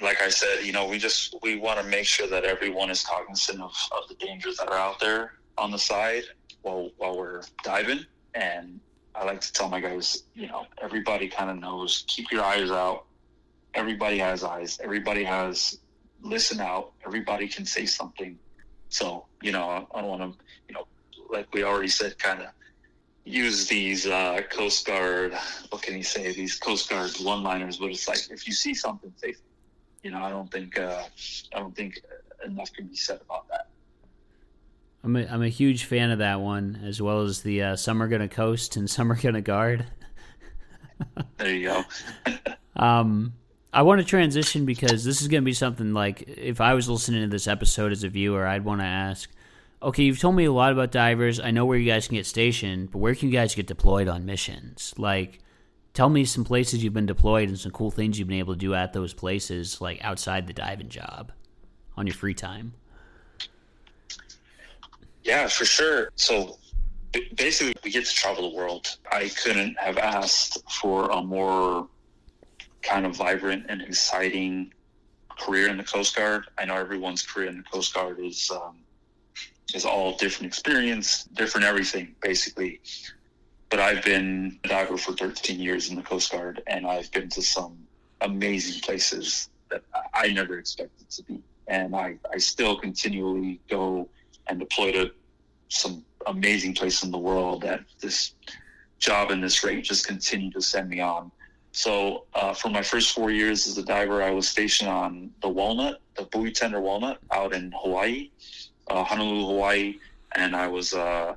like I said, you know, we just we want to make sure that everyone is cognizant of, of the dangers that are out there on the side while while we're diving. And I like to tell my guys, you know, everybody kind of knows. Keep your eyes out. Everybody has eyes. Everybody has listen out. Everybody can say something. So you know, I don't want to, you know, like we already said, kind of use these uh, Coast Guard. What can you say? These Coast Guard one-liners, but it's like if you see something, say you know, I don't think uh, I don't think enough can be said about that. I'm a, I'm a huge fan of that one, as well as the uh, "Some are gonna coast and some are gonna guard." there you go. um, I want to transition because this is going to be something like if I was listening to this episode as a viewer, I'd want to ask. Okay, you've told me a lot about divers. I know where you guys can get stationed, but where can you guys get deployed on missions? Like, tell me some places you've been deployed and some cool things you've been able to do at those places, like outside the diving job, on your free time. Yeah, for sure. So basically, we get to travel the world. I couldn't have asked for a more kind of vibrant and exciting career in the Coast Guard. I know everyone's career in the Coast Guard is um, is all different experience, different everything, basically. But I've been a diver for 13 years in the Coast Guard, and I've been to some amazing places that I never expected to be. And I, I still continually go and deploy to some amazing places in the world that this job and this rate just continue to send me on. So uh, for my first four years as a diver, I was stationed on the Walnut, the buoy tender Walnut, out in Hawaii, uh, Honolulu, Hawaii, and I was uh,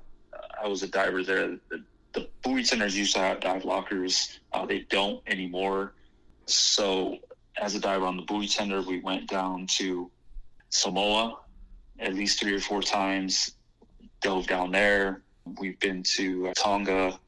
I was a diver there. The, the buoy tenders used to have dive lockers. Uh, they don't anymore. So as a diver on the buoy tender, we went down to Samoa at least three or four times. Dove down there. We've been to Tonga,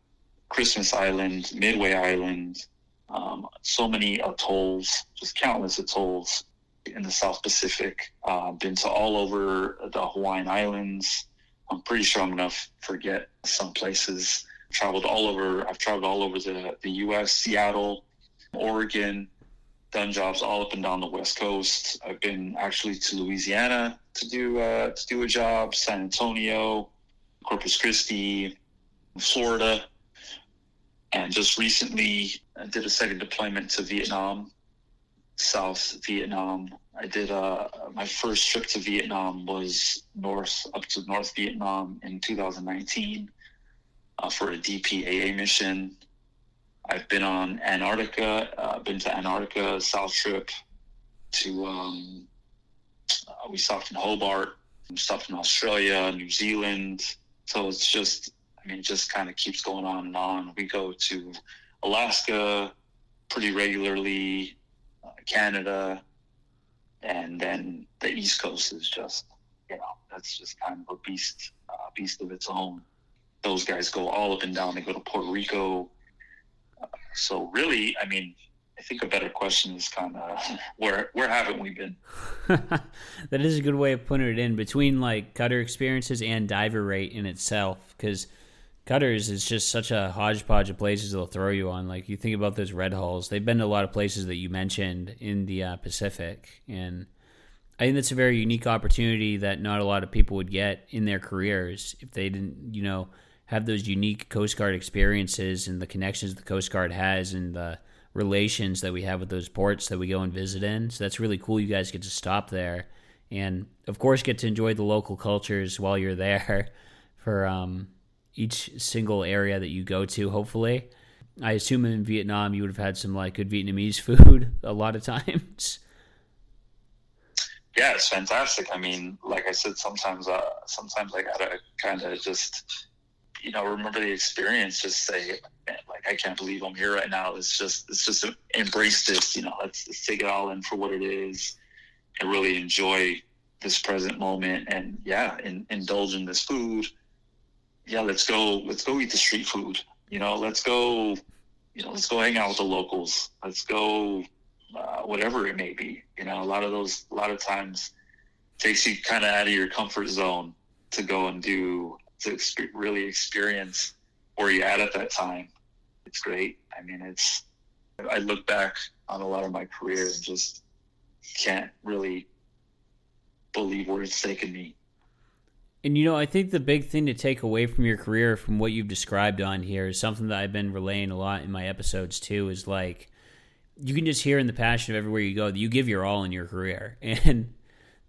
Christmas Island, Midway Island, um, so many atolls, just countless atolls in the South Pacific. Uh, been to all over the Hawaiian Islands. I'm pretty sure I'm gonna forget some places. Traveled all over. I've traveled all over the, the U.S., Seattle, Oregon, done jobs all up and down the West Coast. I've been actually to Louisiana to do uh, to do a job, San Antonio, Corpus Christi, Florida, and just recently I did a second deployment to Vietnam, South Vietnam. I did uh, my first trip to Vietnam was north up to North Vietnam in 2019 uh, for a DPAA mission. I've been on Antarctica. Uh, been to Antarctica South trip to um, uh, we stopped in Hobart, we stopped in Australia, New Zealand. So it's just I mean, it just kind of keeps going on and on. We go to Alaska pretty regularly, uh, Canada, and then the East Coast is just, you know, that's just kind of a beast, uh, beast of its own. Those guys go all up and down. They go to Puerto Rico. Uh, so really, I mean, I think a better question is kind of where where haven't we been? that is a good way of putting it in between like cutter experiences and diver rate in itself because Cutters is just such a hodgepodge of places they'll throw you on. Like you think about those red hulls, they've been to a lot of places that you mentioned in the uh, Pacific, and I think that's a very unique opportunity that not a lot of people would get in their careers if they didn't, you know, have those unique Coast Guard experiences and the connections the Coast Guard has and the relations that we have with those ports that we go and visit in. So that's really cool. You guys get to stop there, and of course, get to enjoy the local cultures while you're there for um, each single area that you go to, hopefully. I assume in Vietnam you would have had some like good Vietnamese food a lot of times. Yeah, it's fantastic. I mean, like I said, sometimes uh, sometimes I gotta kind of just you know remember the experience. Just say like I can't believe I'm here right now. It's just it's just embrace this. You know, let's, let's take it all in for what it is, and really enjoy this present moment. And yeah, in, indulge in this food yeah, let's go, let's go eat the street food. You know, let's go, you know, let's go hang out with the locals. Let's go, uh, whatever it may be. You know, a lot of those, a lot of times takes you kind of out of your comfort zone to go and do, to really experience where you're at at that time. It's great. I mean, it's, I look back on a lot of my career and just can't really believe where it's taken me. And you know, I think the big thing to take away from your career, from what you've described on here, is something that I've been relaying a lot in my episodes too. Is like you can just hear in the passion of everywhere you go that you give your all in your career, and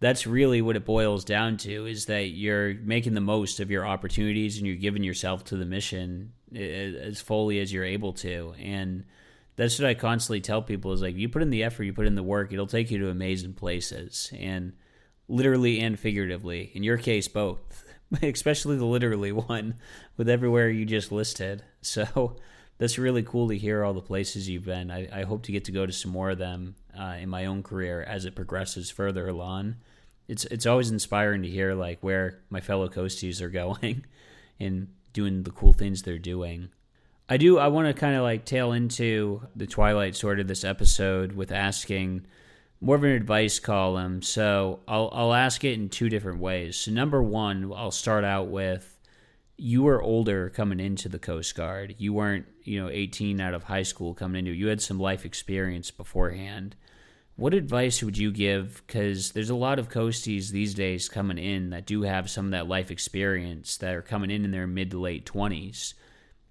that's really what it boils down to. Is that you're making the most of your opportunities and you're giving yourself to the mission as fully as you're able to, and that's what I constantly tell people is like you put in the effort, you put in the work, it'll take you to amazing places, and literally and figuratively. In your case, both, especially the literally one with everywhere you just listed. So that's really cool to hear all the places you've been. I, I hope to get to go to some more of them uh, in my own career as it progresses further along. It's it's always inspiring to hear like where my fellow coasties are going and doing the cool things they're doing. I do. I want to kind of like tail into the twilight sort of this episode with asking more of an advice column. So I'll I'll ask it in two different ways. So number one, I'll start out with you were older coming into the Coast Guard. You weren't, you know, 18 out of high school coming into. it. You had some life experience beforehand. What advice would you give? Because there's a lot of coasties these days coming in that do have some of that life experience that are coming in in their mid to late 20s,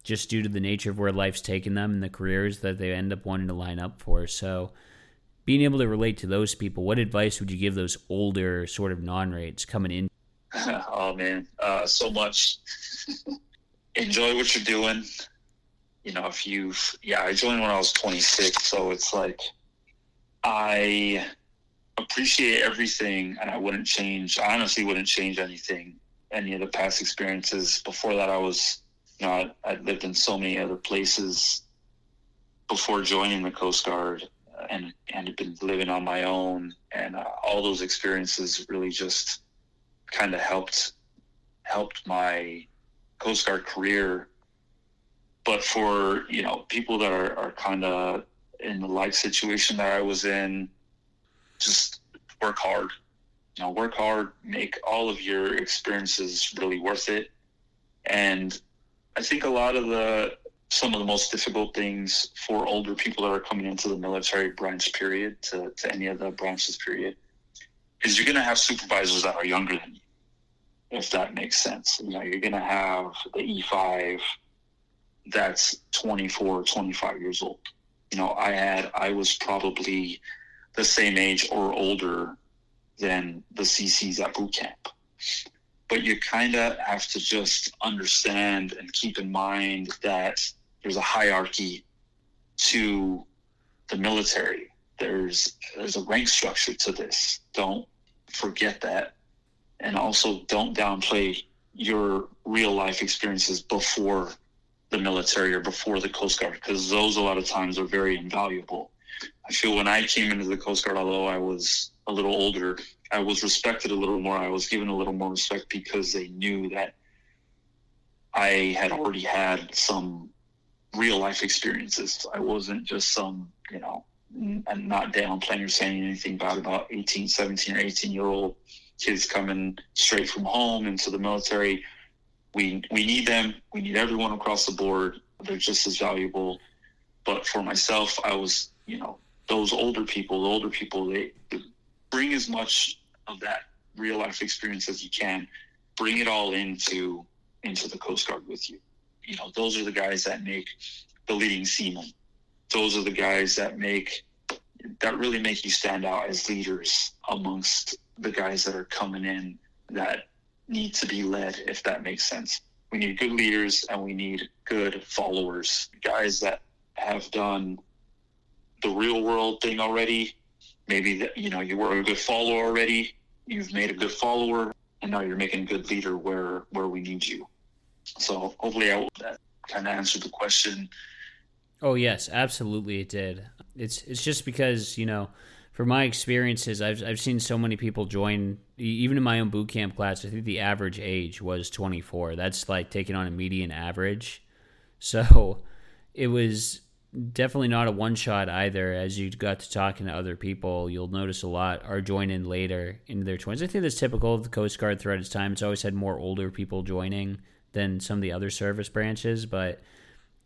just due to the nature of where life's taken them and the careers that they end up wanting to line up for. So, being able to relate to those people, what advice would you give those older sort of non rates coming in? oh man, uh, so much. Enjoy what you're doing. You know, if you've yeah, I joined when I was 26, so it's like I appreciate everything, and I wouldn't change. I honestly wouldn't change anything. Any of the past experiences. Before that, I was, you know, I, I lived in so many other places before joining the Coast Guard, and and had been living on my own, and uh, all those experiences really just kind of helped helped my Coast Guard career. But for you know people that are, are kind of in the life situation that I was in, just work hard. You know, work hard, make all of your experiences really worth it. And I think a lot of the some of the most difficult things for older people that are coming into the military branch period to, to any of the branches period is you're going to have supervisors that are younger than you if that makes sense you know you're going to have the e5 that's 24 25 years old you know, I had, I was probably the same age or older than the CCs at boot camp. But you kind of have to just understand and keep in mind that there's a hierarchy to the military. There's there's a rank structure to this. Don't forget that, and also don't downplay your real life experiences before the military or before the Coast Guard because those a lot of times are very invaluable. I feel when I came into the Coast Guard, although I was a little older, I was respected a little more. I was given a little more respect because they knew that I had already had some real life experiences. I wasn't just some, you know, and not downplaying or saying anything bad about 18, 17, or 18 year old kids coming straight from home into the military we we need them. We need everyone across the board. They're just as valuable. But for myself, I was, you know, those older people, the older people, they, they bring as much of that real life experience as you can. Bring it all into into the Coast Guard with you. You know, those are the guys that make the leading seaman. Those are the guys that make that really make you stand out as leaders amongst the guys that are coming in that need to be led, if that makes sense. We need good leaders and we need good followers, guys that have done the real world thing already. Maybe that you know you were a good follower already. You've made a good follower, and now you're making a good leader where where we need you. So hopefully, I that kind of answered the question. Oh yes, absolutely, it did. It's it's just because you know from my experiences, I've I've seen so many people join. Even in my own boot camp class, I think the average age was 24. That's like taking on a median average. So it was definitely not a one shot either. As you got to talking to other people, you'll notice a lot are joining later in their 20s. I think that's typical of the Coast Guard throughout its time. It's always had more older people joining than some of the other service branches, but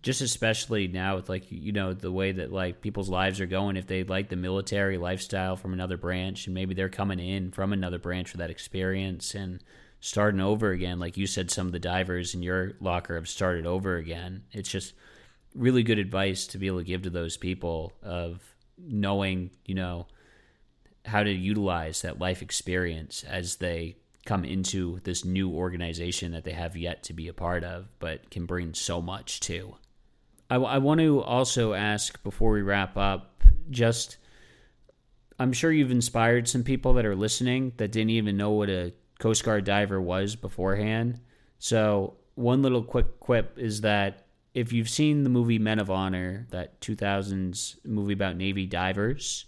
just especially now with like you know the way that like people's lives are going if they like the military lifestyle from another branch and maybe they're coming in from another branch for that experience and starting over again like you said some of the divers in your locker have started over again. It's just really good advice to be able to give to those people of knowing you know how to utilize that life experience as they come into this new organization that they have yet to be a part of but can bring so much to I, I want to also ask before we wrap up just I'm sure you've inspired some people that are listening that didn't even know what a Coast Guard diver was beforehand. So, one little quick quip is that if you've seen the movie Men of Honor, that 2000s movie about Navy divers,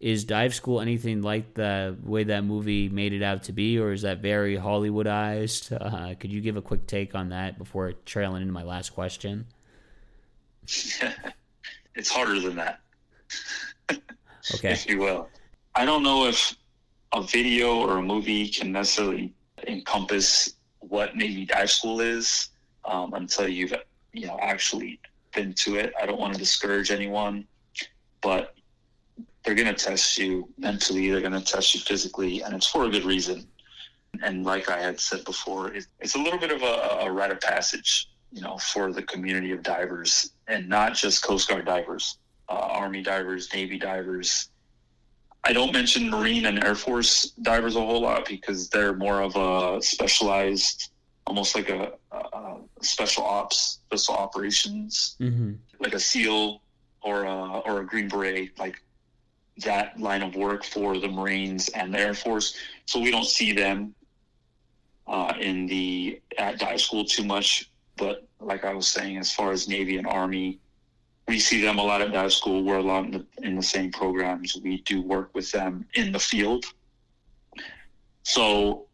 is dive school anything like the way that movie made it out to be, or is that very Hollywoodized? Uh, could you give a quick take on that before trailing into my last question? it's harder than that. okay. If you will. I don't know if a video or a movie can necessarily encompass what Navy dive school is um, until you've you know actually been to it. I don't want to discourage anyone, but they're going to test you mentally, they're going to test you physically, and it's for a good reason. And like I had said before, it's a little bit of a, a rite of passage, you know, for the community of divers, and not just Coast Guard divers, uh, Army divers, Navy divers. I don't mention Marine and Air Force divers a whole lot because they're more of a specialized, almost like a, a special ops, special operations, mm-hmm. like a SEAL or a, or a Green Beret, like that line of work for the Marines and the Air Force. So we don't see them uh, in the at dive school too much. But like I was saying, as far as Navy and Army, we see them a lot at dive school. We're a lot in the, in the same programs. We do work with them in the field. So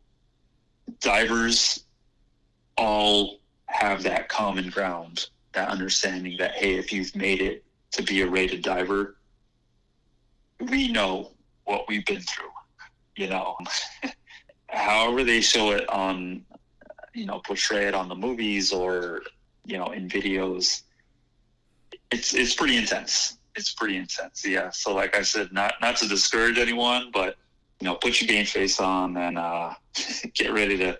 divers all have that common ground, that understanding that hey, if you've made it to be a rated diver, we know what we've been through. You know, however they show it on, you know, portray it on the movies or you know in videos, it's it's pretty intense. It's pretty intense. Yeah. So like I said, not not to discourage anyone, but you know, put your game face on and uh, get ready to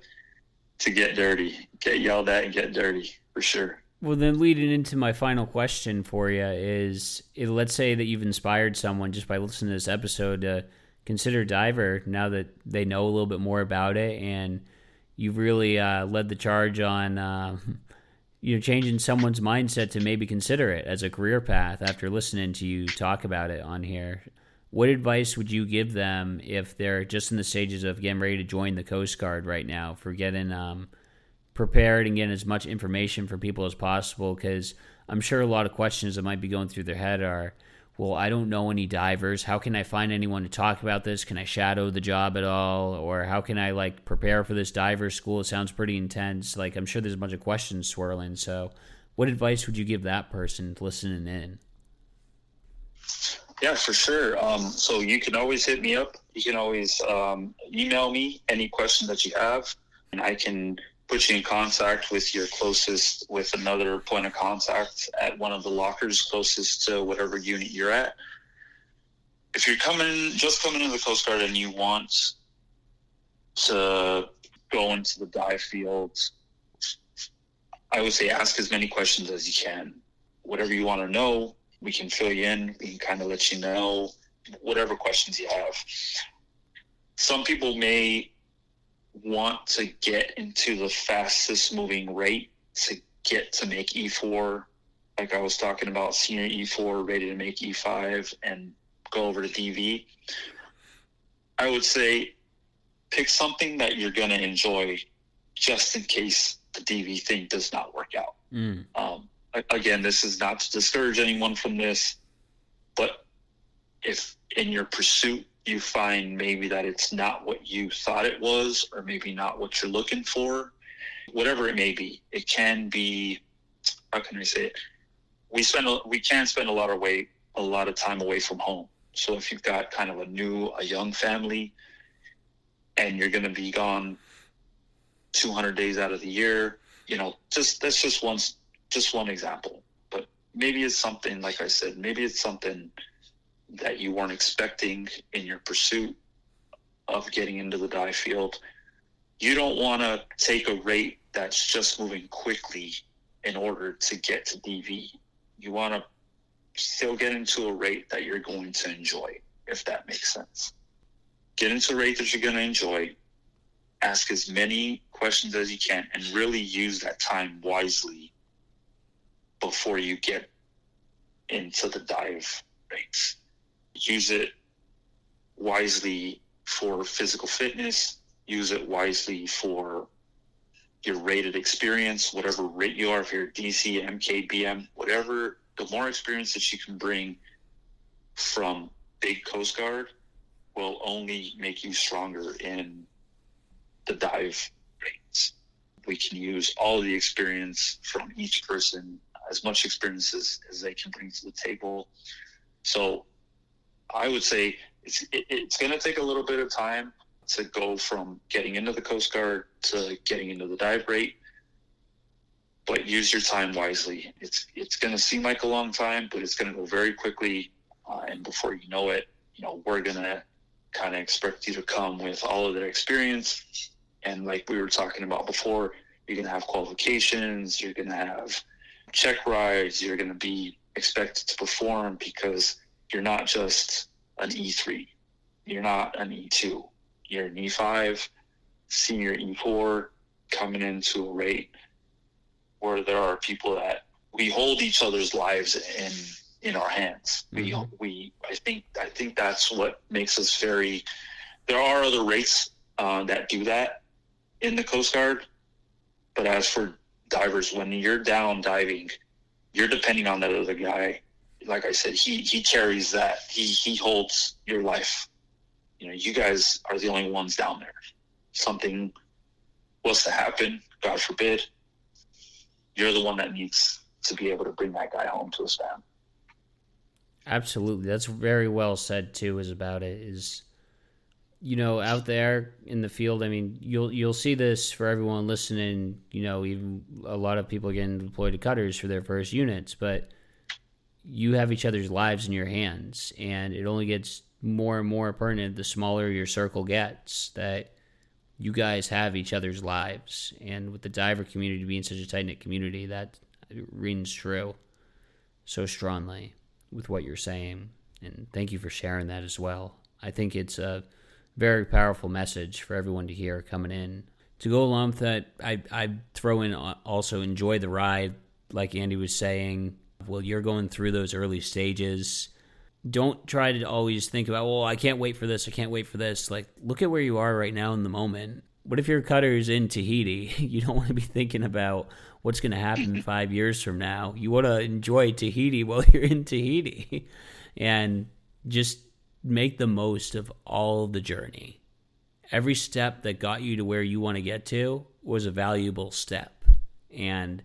to get dirty, get yelled at, and get dirty for sure. Well, then leading into my final question for you is let's say that you've inspired someone just by listening to this episode to consider Diver now that they know a little bit more about it and you've really uh, led the charge on uh, you know changing someone's mindset to maybe consider it as a career path after listening to you talk about it on here. What advice would you give them if they're just in the stages of getting ready to join the Coast Guard right now for getting um, – prepared and getting as much information for people as possible because I'm sure a lot of questions that might be going through their head are, well, I don't know any divers. How can I find anyone to talk about this? Can I shadow the job at all? Or how can I like prepare for this diver school? It sounds pretty intense. Like I'm sure there's a bunch of questions swirling. So, what advice would you give that person listening in? Yeah, for sure. Um, so you can always hit me up. You can always um, email me any question that you have, and I can put you in contact with your closest, with another point of contact at one of the lockers closest to whatever unit you're at. If you're coming, just coming into the Coast Guard and you want to go into the dive field, I would say ask as many questions as you can. Whatever you want to know, we can fill you in. We can kind of let you know whatever questions you have. Some people may want to get into the fastest moving rate to get to make E4, like I was talking about, senior E4, ready to make E5 and go over to DV, I would say pick something that you're going to enjoy just in case the DV thing does not work out. Mm. Um, again, this is not to discourage anyone from this, but if in your pursuit you find maybe that it's not what you thought it was, or maybe not what you're looking for, whatever it may be. It can be, how can I say it? We spend, we can spend a lot of way, a lot of time away from home. So if you've got kind of a new, a young family, and you're going to be gone 200 days out of the year, you know, just that's just one, just one example. But maybe it's something, like I said, maybe it's something that you weren't expecting in your pursuit of getting into the dive field. You don't want to take a rate that's just moving quickly in order to get to DV. You want to still get into a rate that you're going to enjoy, if that makes sense. Get into a rate that you're going to enjoy. Ask as many questions as you can and really use that time wisely before you get into the dive rates use it wisely for physical fitness, use it wisely for your rated experience, whatever rate you are, if you're DC, MK, BM, whatever, the more experience that you can bring from big Coast Guard will only make you stronger in the dive rates. We can use all the experience from each person, as much experience as, as they can bring to the table. So I would say it's it, it's going to take a little bit of time to go from getting into the Coast Guard to getting into the dive rate, but use your time wisely. It's it's going to seem like a long time, but it's going to go very quickly, uh, and before you know it, you know, we're going to kind of expect you to come with all of that experience. And like we were talking about before, you're going to have qualifications, you're going to have check rides, you're going to be expected to perform because you're not just an E3, you're not an E2, you're an E5, senior E4 coming into a rate where there are people that we hold each other's lives in in our hands. Mm-hmm. We we I think I think that's what makes us very. There are other rates uh, that do that in the Coast Guard, but as for divers, when you're down diving, you're depending on that other guy. Like I said, he he carries that. He he holds your life. You know, you guys are the only ones down there. Something was to happen, God forbid, you're the one that needs to be able to bring that guy home to his family. Absolutely, that's very well said too. Is about it is, you know, out there in the field. I mean, you'll you'll see this for everyone listening. You know, even a lot of people getting deployed to cutters for their first units, but you have each other's lives in your hands, and it only gets more and more pertinent the smaller your circle gets. That you guys have each other's lives, and with the diver community being such a tight knit community, that rings true so strongly with what you're saying. And thank you for sharing that as well. I think it's a very powerful message for everyone to hear coming in. To go along with that, I, I throw in uh, also enjoy the ride, like Andy was saying. Well, you're going through those early stages. Don't try to always think about, well, I can't wait for this, I can't wait for this. Like, look at where you are right now in the moment. What if your cutter's in Tahiti? You don't want to be thinking about, what's going to happen five years from now. You want to enjoy Tahiti while you're in Tahiti and just make the most of all the journey. Every step that got you to where you want to get to was a valuable step. And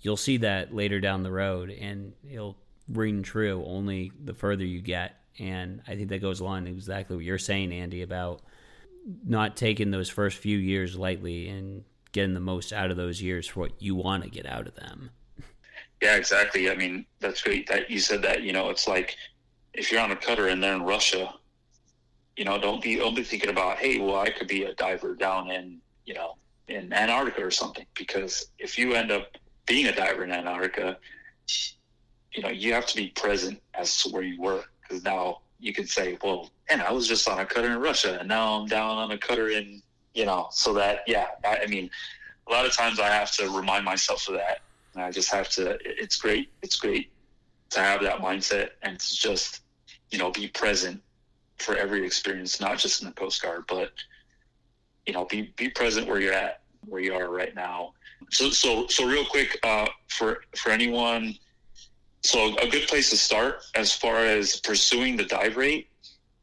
you'll see that later down the road, and it'll ring true only the further you get. And I think that goes along exactly what you're saying, Andy, about not taking those first few years lightly and getting the most out of those years for what you want to get out of them. Yeah, exactly. I mean, that's great that you said that. You know, it's like if you're on a cutter and they're in Russia, you know, don't be only thinking about, hey, well, I could be a diver down in, you know, in Antarctica or something. Because if you end up being a diver in Antarctica, you know, you have to be present as to where you were. Because now you can say, well, and I was just on a cutter in Russia, and now I'm down on a cutter in you know, so that, yeah, I, I mean, a lot of times I have to remind myself of that. And I just have to, it's great. It's great to have that mindset and to just, you know, be present for every experience, not just in the Coast Guard, but, you know, be, be present where you're at, where you are right now. So, so, so real quick, uh, for, for anyone, so a good place to start as far as pursuing the dive rate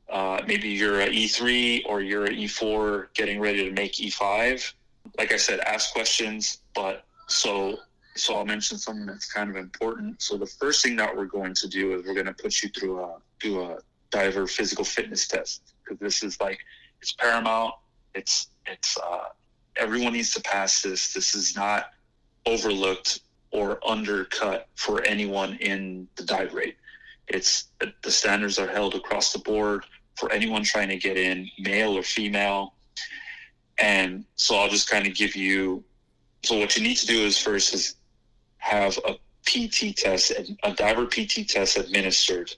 uh, maybe you're a E3 or you're an E4 getting ready to make E5. Like I said, ask questions, but so so I'll mention something that's kind of important. So the first thing that we're going to do is we're going to put you through a do a diver physical fitness test because this is like it's paramount. It's it's uh, everyone needs to pass this. This is not overlooked or undercut for anyone in the dive rate. It's the standards are held across the board for anyone trying to get in, male or female. And so I'll just kind of give you. So what you need to do is first is have a PT test, a diver PT test administered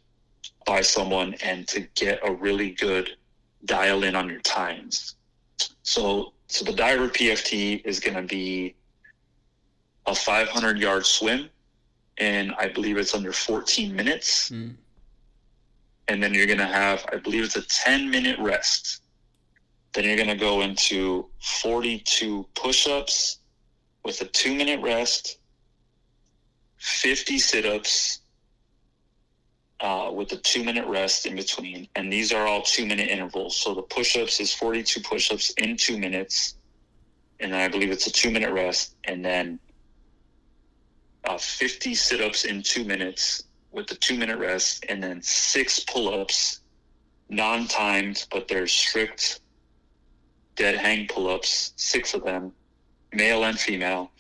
by someone, and to get a really good dial in on your times. So so the diver PFT is going to be a 500 yard swim, and I believe it's under 14 minutes. Mm and then you're going to have, I believe it's a 10 minute rest. Then you're going to go into 42 push ups with a two minute rest, 50 sit ups uh, with a two minute rest in between. And these are all two minute intervals. So the push ups is 42 push ups in two minutes. And then I believe it's a two minute rest. And then uh, 50 sit ups in two minutes with the two minute rest, and then six pull ups, non timed, but they're strict dead hang pull ups, six of them, male and female.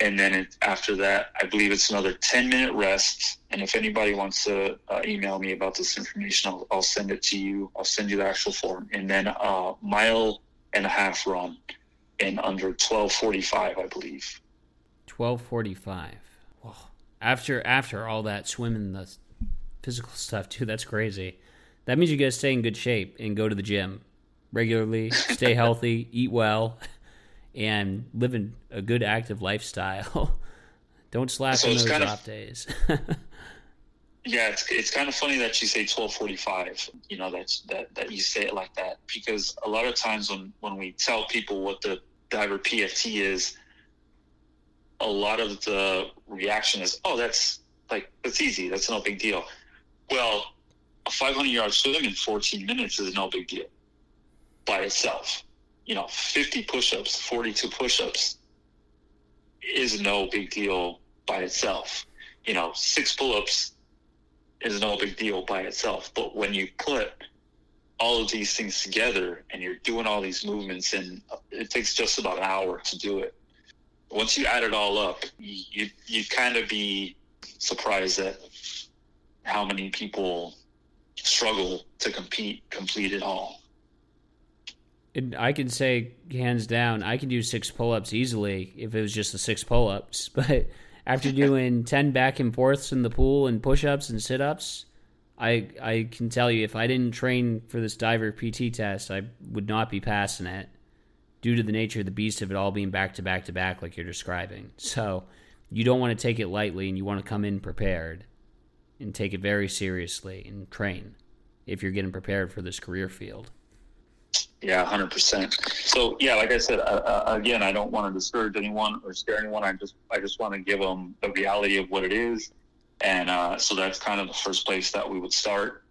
And then it, after that, I believe it's another 10 minute rest. And if anybody wants to uh, email me about this information, I'll, I'll, send it to you. I'll send you the actual form. And then a uh, mile and a half run in under 1245, I believe. 1245. Well, after after all that swimming, the physical stuff too, that's crazy. That means you got to stay in good shape and go to the gym regularly, stay healthy, eat well and living a good active lifestyle. Don't slack so on those kind off of, days. yeah, it's it's kind of funny that you say twelve forty five. You know that that that you say it like that because a lot of times when when we tell people what the diver PFT is, a lot of the reaction is, "Oh, that's like that's easy. That's no big deal." Well, a 500 yard swim in 14 minutes is no big deal by itself you know, 50 push-ups, 42 push-ups is no big deal by itself. You know, six pull-ups is no big deal by itself. But when you put all of these things together and you're doing all these movements and it takes just about an hour to do it. Once you add it all up, you you kind of be surprised at how many people struggle to compete complete it all. I can say hands down, I can do six pull ups easily if it was just the six pull ups. But after doing ten back and forths in the pool and push ups and sit ups, I I can tell you if I didn't train for this diver PT test, I would not be passing it due to the nature of the beast of it all being back to back to back like you're describing. So you don't want to take it lightly and you want to come in prepared and take it very seriously and train if you're getting prepared for this career field. Yeah, hundred percent. So yeah, like I said, uh, again, I don't want to discourage anyone or scare anyone. I just I just want to give them the reality of what it is, and uh, so that's kind of the first place that we would start,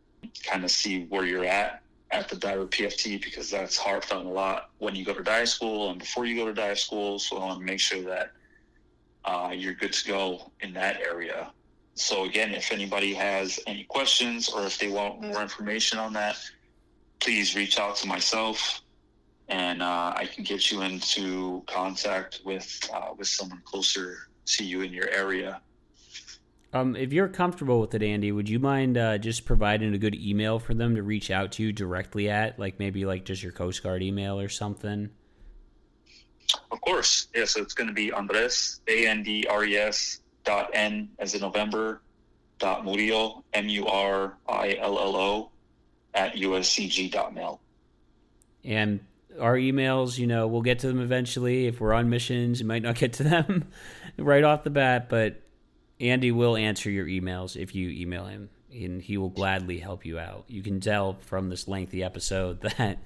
kind of see where you're at at the diver PFT because that's on a lot when you go to dive school and before you go to dive school. So I want to make sure that uh, you're good to go in that area. So again, if anybody has any questions or if they want more information on that please reach out to myself and uh, I can get you into contact with uh, with someone closer to you in your area. Um, if you're comfortable with it, Andy, would you mind uh, just providing a good email for them to reach out to you directly at, like maybe like just your Coast Guard email or something? Of course, yeah. So it's going to be Andres A N D R E S dot N as in November dot Murillo M U R I L L O at uscg.mil. And our emails, you know, we'll get to them eventually. If we're on missions, you might not get to them right off the bat, but Andy will answer your emails if you email him, and he will gladly help you out. You can tell from this lengthy episode that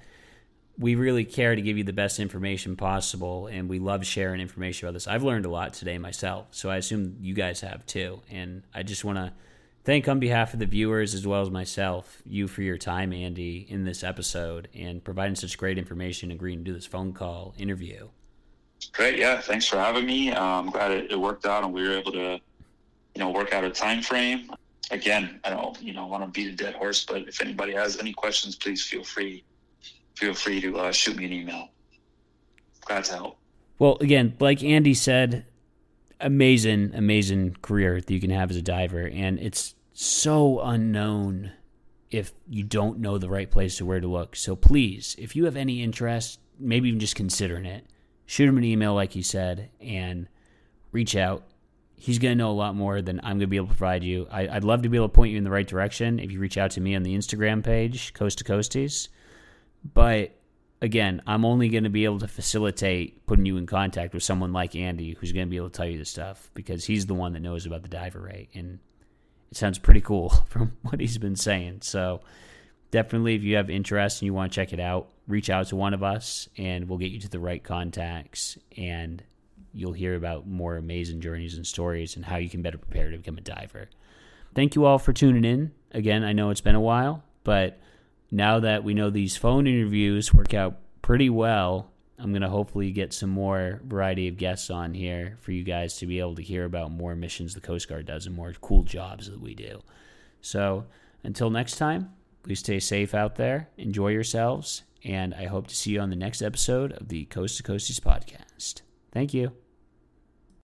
we really care to give you the best information possible, and we love sharing information about this. I've learned a lot today myself, so I assume you guys have too. And I just want to thank on behalf of the viewers as well as myself you for your time andy in this episode and providing such great information agreeing to do this phone call interview. Great yeah thanks for having me. Uh, i'm glad it, it, worked out and we were able to you know work out a time frame. Again i don't you know want to beat a dead horse but if anybody has any questions please feel free feel free to uh, shoot me an email. Glad to help. Well again like andy said amazing, amazing career that you can have as a diver, and it's so unknown if you don't know the right place to where to look. So please, if you have any interest, maybe even just considering it, shoot him an email like you said, and reach out. He's going to know a lot more than I'm going to be able to provide you. I, would love to be able to point you in the right direction if you reach out to me on the Instagram page, Coast to Coasties. But again, I'm only going to be able to facilitate putting you in contact with someone like Andy who's going to be able to tell you this stuff because he's the one that knows about the diver rate. And it sounds pretty cool from what he's been saying. So definitely, if you have interest and you want to check it out, reach out to one of us and we'll get you to the right contacts and you'll hear about more amazing journeys and stories and how you can better prepare to become a diver. Thank you all for tuning in. Again, I know it's been a while, but now that we know these phone interviews work out pretty well, I'm going to hopefully get some more variety of guests on here for you guys to be able to hear about more missions the Coast Guard does and more cool jobs that we do. So until next time, please stay safe out there, enjoy yourselves, and I hope to see you on the next episode of the Coast to Coasties podcast. Thank you.